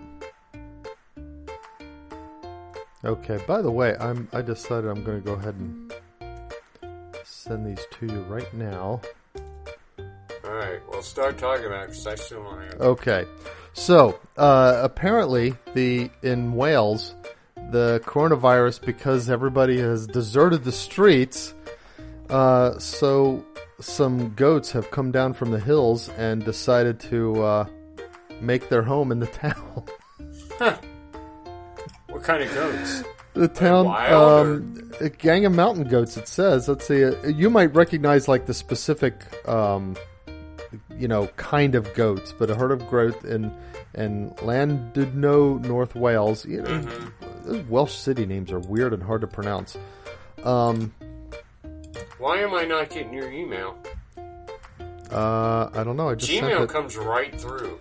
Okay. By the way, I'm. I decided I'm going to go ahead and send these to you right now. Alright, well start talking about it because I still want to Okay. So uh, apparently, the in Wales, the coronavirus because everybody has deserted the streets. Uh, so some goats have come down from the hills and decided to uh, make their home in the town. Huh. What kind of goats? The town, wild um, a gang of mountain goats. It says. Let's see. Uh, you might recognize like the specific, um, you know, kind of goats, but a herd of goats in in Llandudno, North Wales. You know, those Welsh city names are weird and hard to pronounce. Um, Why am I not getting your email? uh, I don't know. I just Gmail comes right through.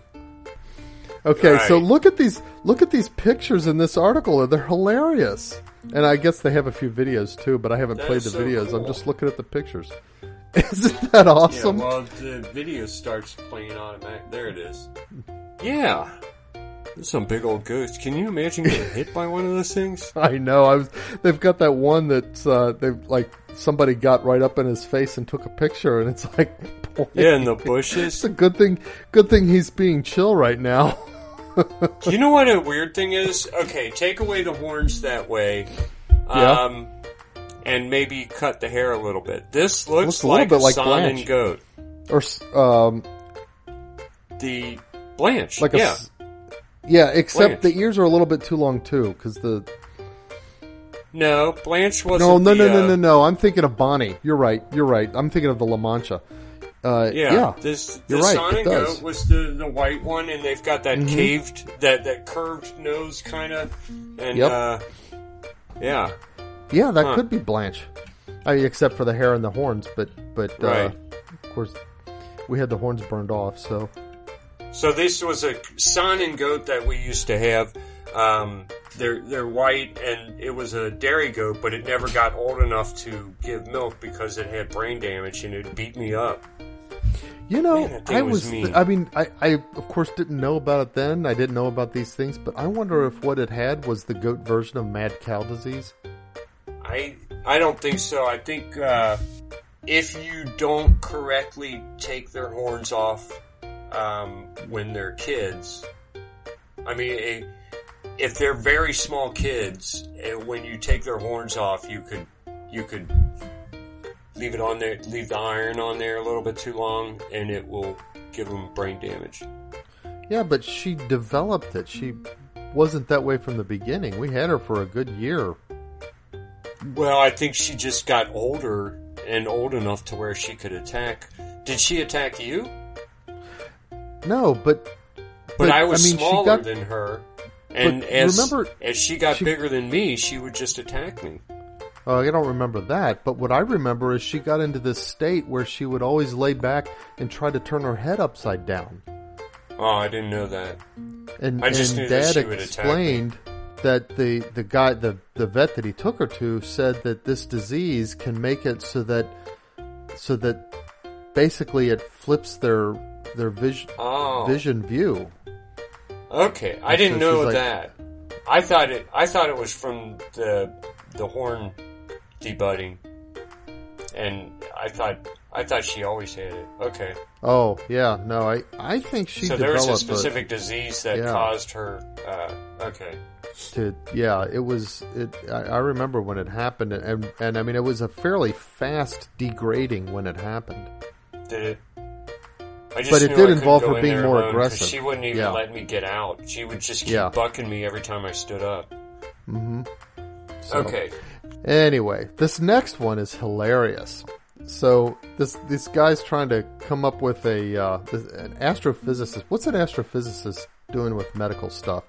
Okay, so look at these look at these pictures in this article. They're hilarious. And I guess they have a few videos too, but I haven't That played the so videos. I'm just looking at the pictures. Isn't that awesome? Yeah, well, the video starts playing automatic. There it is. Yeah. There's some big old ghost. Can you imagine getting hit by one of those things? I know. I was. They've got that one that's uh, they like somebody got right up in his face and took a picture, and it's like, boy, Yeah, in the bushes. it's bushes. a good thing. Good thing he's being chill right now. Do you know what a weird thing is? Okay, take away the horns that way. Yeah. And maybe cut the hair a little bit. This looks, Looks a little like bit a like son Blanche. and goat. or um, The Blanche. like a yeah. yeah. Except Blanche. the ears are a little bit too long too, because the No, Blanche wasn't. no no no the, no uh, no no. I'm thinking of Bonnie. You're right. You're right. I'm thinking of the La Mancha. Uh, Yeah, yeah. this You're right, Sonic it does. Goat was the the white one, and they've got that Mhm. caved, that that curved nose, kind of, and Yep. uh, yeah, Yeah, that Huh. could be Blanche. I mean, except for the hair and the horns, but but uh, of course we had the horns burned off. So So this was a Saanen goat that we used to have. Um, they're they're white, and it was a dairy goat, but it never got old enough to give milk because it had brain damage, and it beat me up. you know, Man, I was was. mean. I mean, I, I of course didn't know about it then. I didn't know about these things, but I wonder if what it had was the goat version of mad cow disease. I I don't think so. I think uh, if you don't correctly take their horns off um, when they're kids, I mean, if they're very small kids, eh, when you take their horns off, you could you could leave it on there, leave the iron on there a little bit too long, and it will give them brain damage. Yeah, but she developed it. She wasn't that way from the beginning. We had her for a good year. Well, I think she just got older and old enough to where she could attack. Did she attack you? No, but But, I was I mean, smaller got- than her, and as remember, as she got she- bigger than me, she would just attack me. Oh, I don't remember that, but what I remember is she got into this state where she would always lay back and try to turn her head upside down. Oh, I didn't know that. And, I just and Dad explained that the the guy the the vet that he took her to said that this disease can make it so that so that basically it flips their their vision Oh, vision view. okay. I didn't so know like- that. I thought it. I thought it was from the the horn debudding, and I thought I thought she always had it. Okay, Oh yeah, no, I I think she so there was a specific disease that Yeah. caused her. Uh, okay, to yeah it was it I, I remember when it happened and and i mean it was a fairly fast degrading when it happened did it? I just But it did involve her being more alone aggressive. She wouldn't even Yeah. let me get out. She would just keep Yeah. bucking me every time I stood up. so Okay, anyway this next one is hilarious so this this guy's trying to come up with a uh, an astrophysicist what's an astrophysicist doing with medical stuff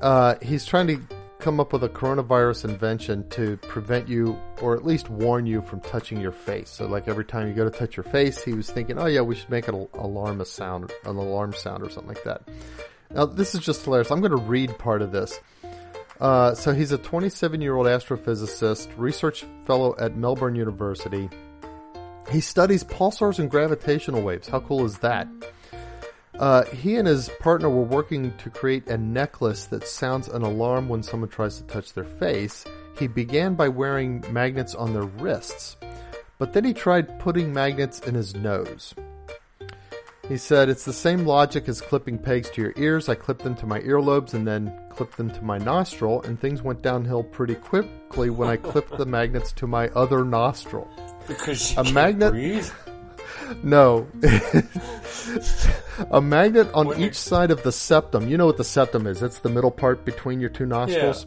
uh, he's trying to come up with a coronavirus invention to prevent you or at least warn you from touching your face. So like every time you go to touch your face, he was thinking, "Oh yeah, we should make an alarm a sound, an alarm sound or something like that." Now this is just hilarious. I'm going to read part of this. Uh, so he's a 27 year old astrophysicist, research fellow at Melbourne University. He studies pulsars and gravitational waves. How cool is that? Uh, he and his partner were working to create a necklace that sounds an alarm when someone tries to touch their face. He began by wearing magnets on their wrists, but then he tried putting magnets in his nose. He said, It's the same logic as clipping pegs to your ears. I clipped them to my earlobes and then clipped them to my nostril, and things went downhill pretty quickly when I clipped the magnets to my other nostril. because you A can't magnet- breathe. No. a magnet on Wouldn't each side of the septum. You know what the septum is? It's the middle part between your two nostrils.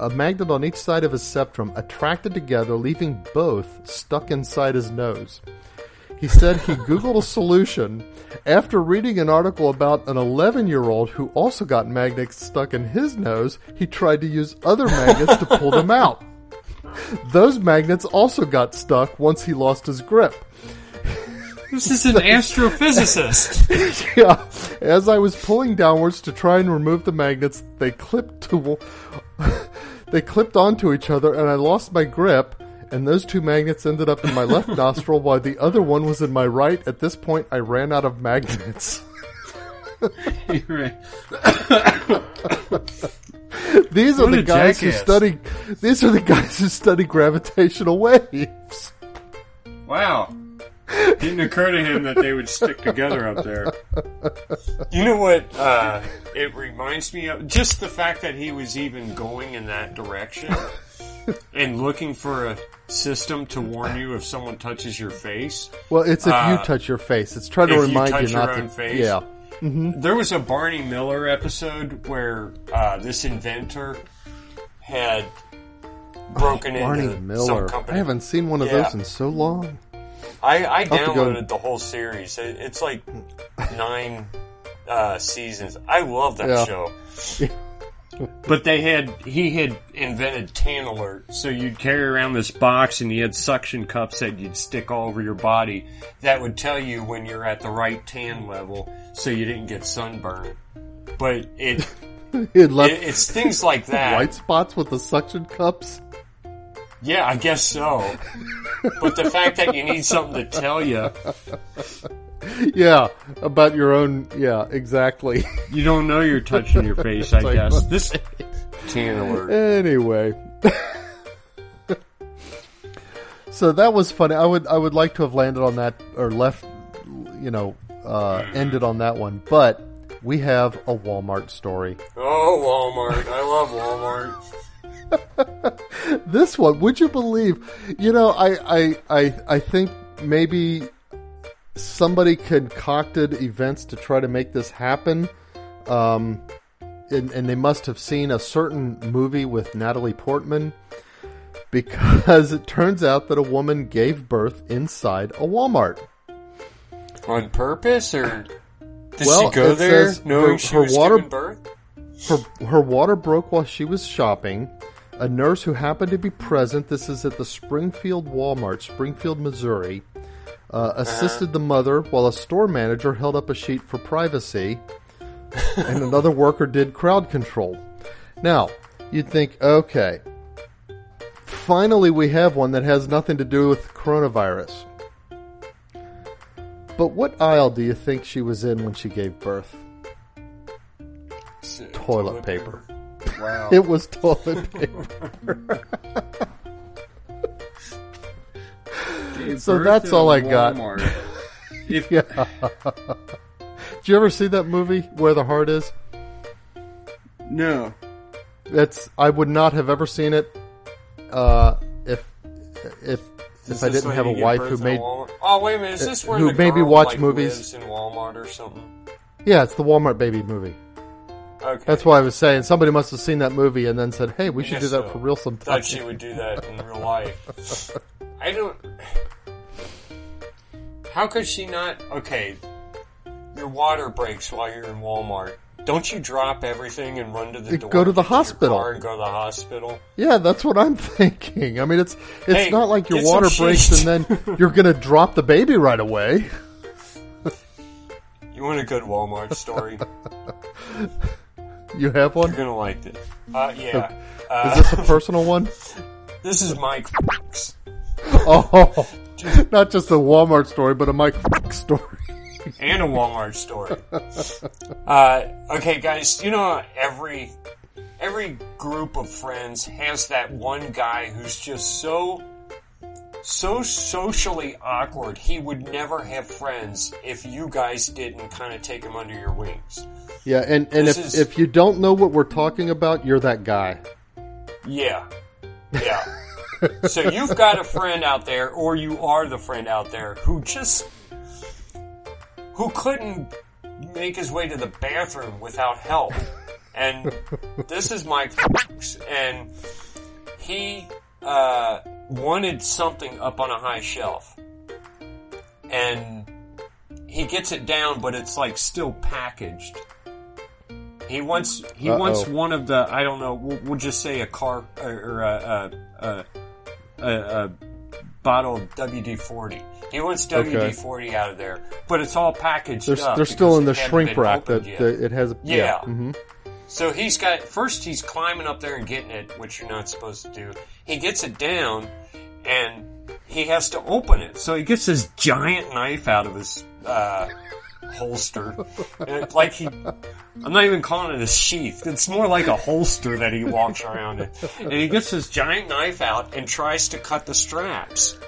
A magnet on each side of his septum attracted together, leaving both stuck inside his nose. He said he Googled a solution after reading an article about an 11 year old who also got magnets stuck in his nose. He tried to use other magnets to pull them out. Those magnets also got stuck once he lost his grip. This is an astrophysicist. Yeah. As I was pulling downwards to try and remove the magnets, they clipped to they clipped onto each other and I lost my grip and those two magnets ended up in my left nostril while the other one was in my right. At this point I ran out of magnets. These are the a guys who study these are the guys who study gravitational waves. wow. Didn't occur to him that they would stick together up there. You know what uh, it reminds me of? Just the fact that he was even going in that direction and looking for a system to warn you if someone touches your face. Well, it's if you Uh, touch your face. It's trying to if you remind touch you not your to own face? Yeah. There was a Barney Miller episode where uh, this inventor had broken Barney into some Miller. company. I haven't seen one of Yeah. those in so long. I, I have to go- downloaded the whole series. It- It's like nine uh, seasons. I love that Yeah. show. but they had he had invented Tan Alert, so you'd carry around this box and you had suction cups that you'd stick all over your body that would tell you when you're at the right tan level, so you didn't get sunburned But it, It left it it's things like that. white spots with the suction cups. Yeah, I guess so. but the fact that you need something to tell you, Yeah, about your own. Yeah, exactly. you don't know you're touching your face. I like- guess this tan alert. anyway, so that was funny. I would I would like to have landed on that or left, you know, uh, ended on that one, but we have a Walmart story. Oh, Walmart! I love Walmart. this one, would you believe? You know, I, I, I, I think maybe somebody concocted events to try to make this happen. Um, and, and they must have seen a certain movie with Natalie Portman because it turns out that a woman gave birth inside a Walmart. On purpose, or did Well, she go there knowing her- she her was water- giving birth? Her, her water broke while she was shopping. A nurse who happened to be present, this is at the Springfield Walmart, Springfield, Missouri, uh, assisted the mother while a store manager held up a sheet for privacy and another worker did crowd control. Now, you'd think, okay, finally we have one that has nothing to do with coronavirus. But what aisle do you think she was in when she gave birth? Toilet paper. Wow. It was toilet paper. so that's all I got. If, yeah. Did you ever see that movie Where the Heart Is? No. That's I would not have ever seen it uh, if if Is if I didn't have a wife who made Oh wait a minute, is this where who the maybe girl, watch like, movies? in Walmart or something? yeah, it's the Walmart baby movie. Okay. That's why I was saying somebody must have seen that movie and then said, "Hey, we should do that so. for real sometime." Thought she would do that in real life. I don't. How could she not? Okay, your water breaks while you're in Walmart. Don't you drop everything and run to the Go to the hospital. and go to the hospital. Yeah, that's what I'm thinking. I mean, it's it's Hey, not like your water breaks and then you're gonna drop the baby right away. You want a good Walmart story? You have one? You're gonna like this. Uh, yeah. Is Uh, this a personal one? this is Mike. Oh, not just a Walmart story, but a Mike story. and a Walmart story. Uh, okay, guys, you know every every group of friends has that one guy who's just so so socially awkward. He would never have friends if you guys didn't kind of take him under your wings. Yeah, and and This if is- if you don't know what we're talking about, you're that guy. Yeah, yeah. so you've got a friend out there, or you are the friend out there who just who couldn't make his way to the bathroom without help. And this is Mike, Fox, and he uh, wanted something up on a high shelf, and he gets it down, but it's like still packaged. He wants he Uh-oh. wants one of the I don't know we'll, we'll just say a car or, or a, a, a, a, a bottle of WD forty. He wants WD forty out of there, but it's all packaged They're, up. they're still in the shrink rack that, that it has. Yeah. mhm. So he's got first he's climbing up there and getting it, which you're not supposed to do. He gets it down and he has to open it. So he gets this giant knife out of his uh, holster. And like he I'm not even calling it a sheath. It's more like a holster that he walks around in. And he gets his giant knife out and tries to cut the straps.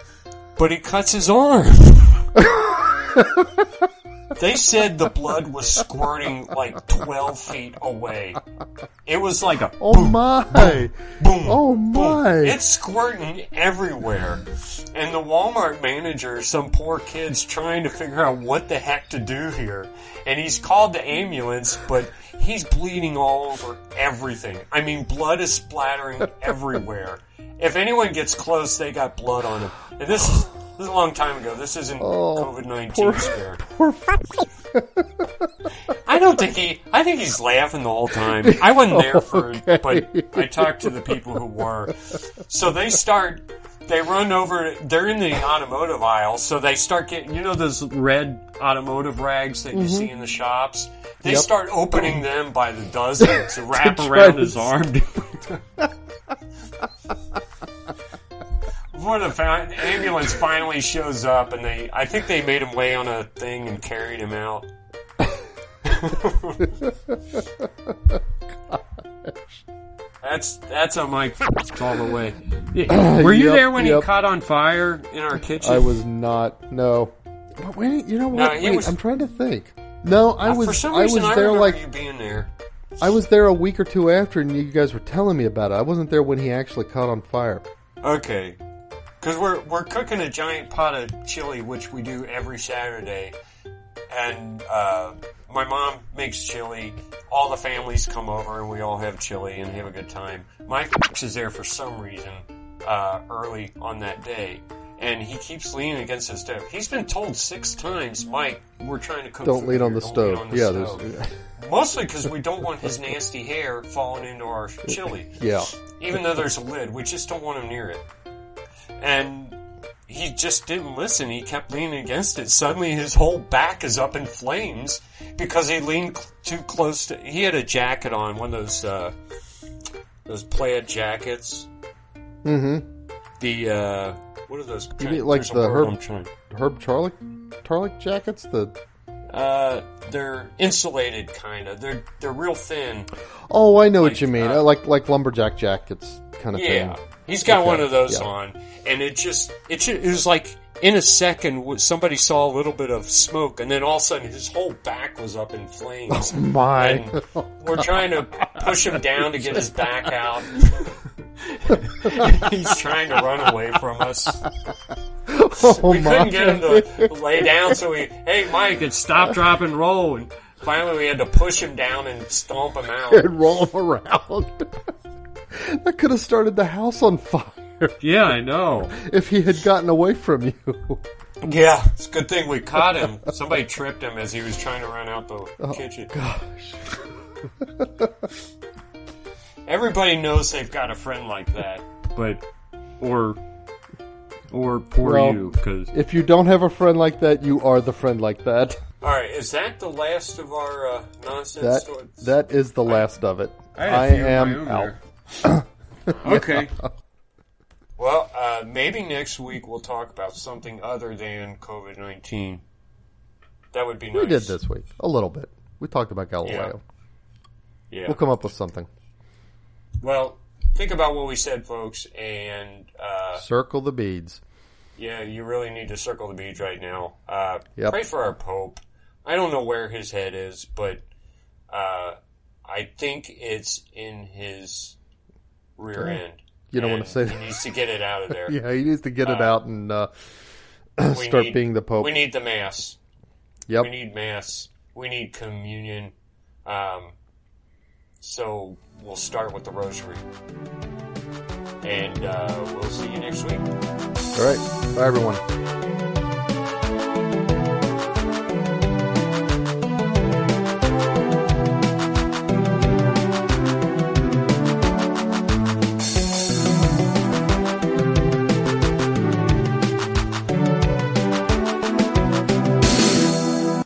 But he cuts his arm. They said the blood was squirting like 12 feet away. It was like a Oh my! boom. Oh boom. my! It's squirting everywhere. And the Walmart manager, some poor kid's trying to figure out what the heck to do here. And he's called the ambulance, but he's bleeding all over everything. I mean, blood is splattering everywhere. If anyone gets close, they got blood on them. And this is, this is a long time ago. This isn't Oh, COVID-19 poor- scare. Poor I don't think he. I think he's laughing the whole time. I wasn't there for, Okay. but I talked to the people who were. So they start. They run over. They're in the automotive aisle, so they start getting. You know those red automotive rags that you mm-hmm. see in the shops. They Yep. start opening them by the dozen to wrap try around his arm. Before the fi- ambulance finally shows up, and they, I think they made him lay on a thing and carried him out. That's that's a Mike all the way. Were you Yep, there when yep. he caught on fire in our kitchen? I was not. No. But wait, you know what? he wait, was- I'm trying to think. No, I Uh, was. for some I was I there remember like you being there. I was there a week or two after, and you guys were telling me about it. I wasn't there when he actually caught on fire. Okay. Because we're, we're cooking a giant pot of chili, which we do every Saturday. And uh, my mom makes chili. All the families come over and we all have chili and have a good time. My f- is there for some reason uh, early on that day. And he keeps leaning against the stove. He's been told six times, Mike, we're trying to cook Don't lean on the Don't stove. lean on the yeah, stove." there's. Mostly because we don't want his nasty hair falling into our chili Yeah. even though there's a lid. We just don't want him near it. And he just didn't listen. He kept leaning against it. Suddenly his whole back is up in flames because he leaned too close to, he had a jacket on, one of those, uh, those plaid jackets. Mm-hmm. The, uh, what are those? You mean like the Herb- Herb Charlie. tarlatan jackets? The Uh, they're insulated, kind of. They're they're real thin. oh, I know what you mean. uh, Uh, like like lumberjack jackets kind of Yeah, thing. He's got Okay, one of those yeah. on, and it just it, ju- it was like in a second somebody saw a little bit of smoke, and then all of a sudden his whole back was up in flames. Oh, my, And we're trying to push him down to get his back out. He's trying to run away from us. oh We my! couldn't get him to lay down, so we, hey Mike, it's stop, drop, and roll. And finally, we had to push him down and stomp him out. and roll him around. that could have started the house on fire Yeah, I know. if he had gotten away from you. Yeah, it's a good thing we caught him. Somebody tripped him as he was trying to run out the kitchen. Gosh. Everybody knows they've got a friend like that, but or or poor Well- you, because If you don't have a friend like that, you are the friend like that. all right, is that the last of our uh, nonsense? That that is the last of it. I had a I few of my am own out. There. Okay. Well, uh, maybe next week we'll talk about something other than COVID nineteen. That would be nice. We did this week a little bit. We talked about Galileo. Yeah. We'll come up with something. Well, think about what we said, folks, and uh, Circle the beads. yeah, you really need to circle the beads right now. Uh, Yep. Pray for our Pope. I don't know where his head is, but uh, I think it's in his rear end. You don't want to say He that. needs to get it out of there. Yeah, he needs to get it Uh, out and uh, start need- being the Pope. We need the mass. yep. We need mass. We need communion. Um, so we'll start with the rosary. And uh, we'll see you next week. All right. Bye, everyone.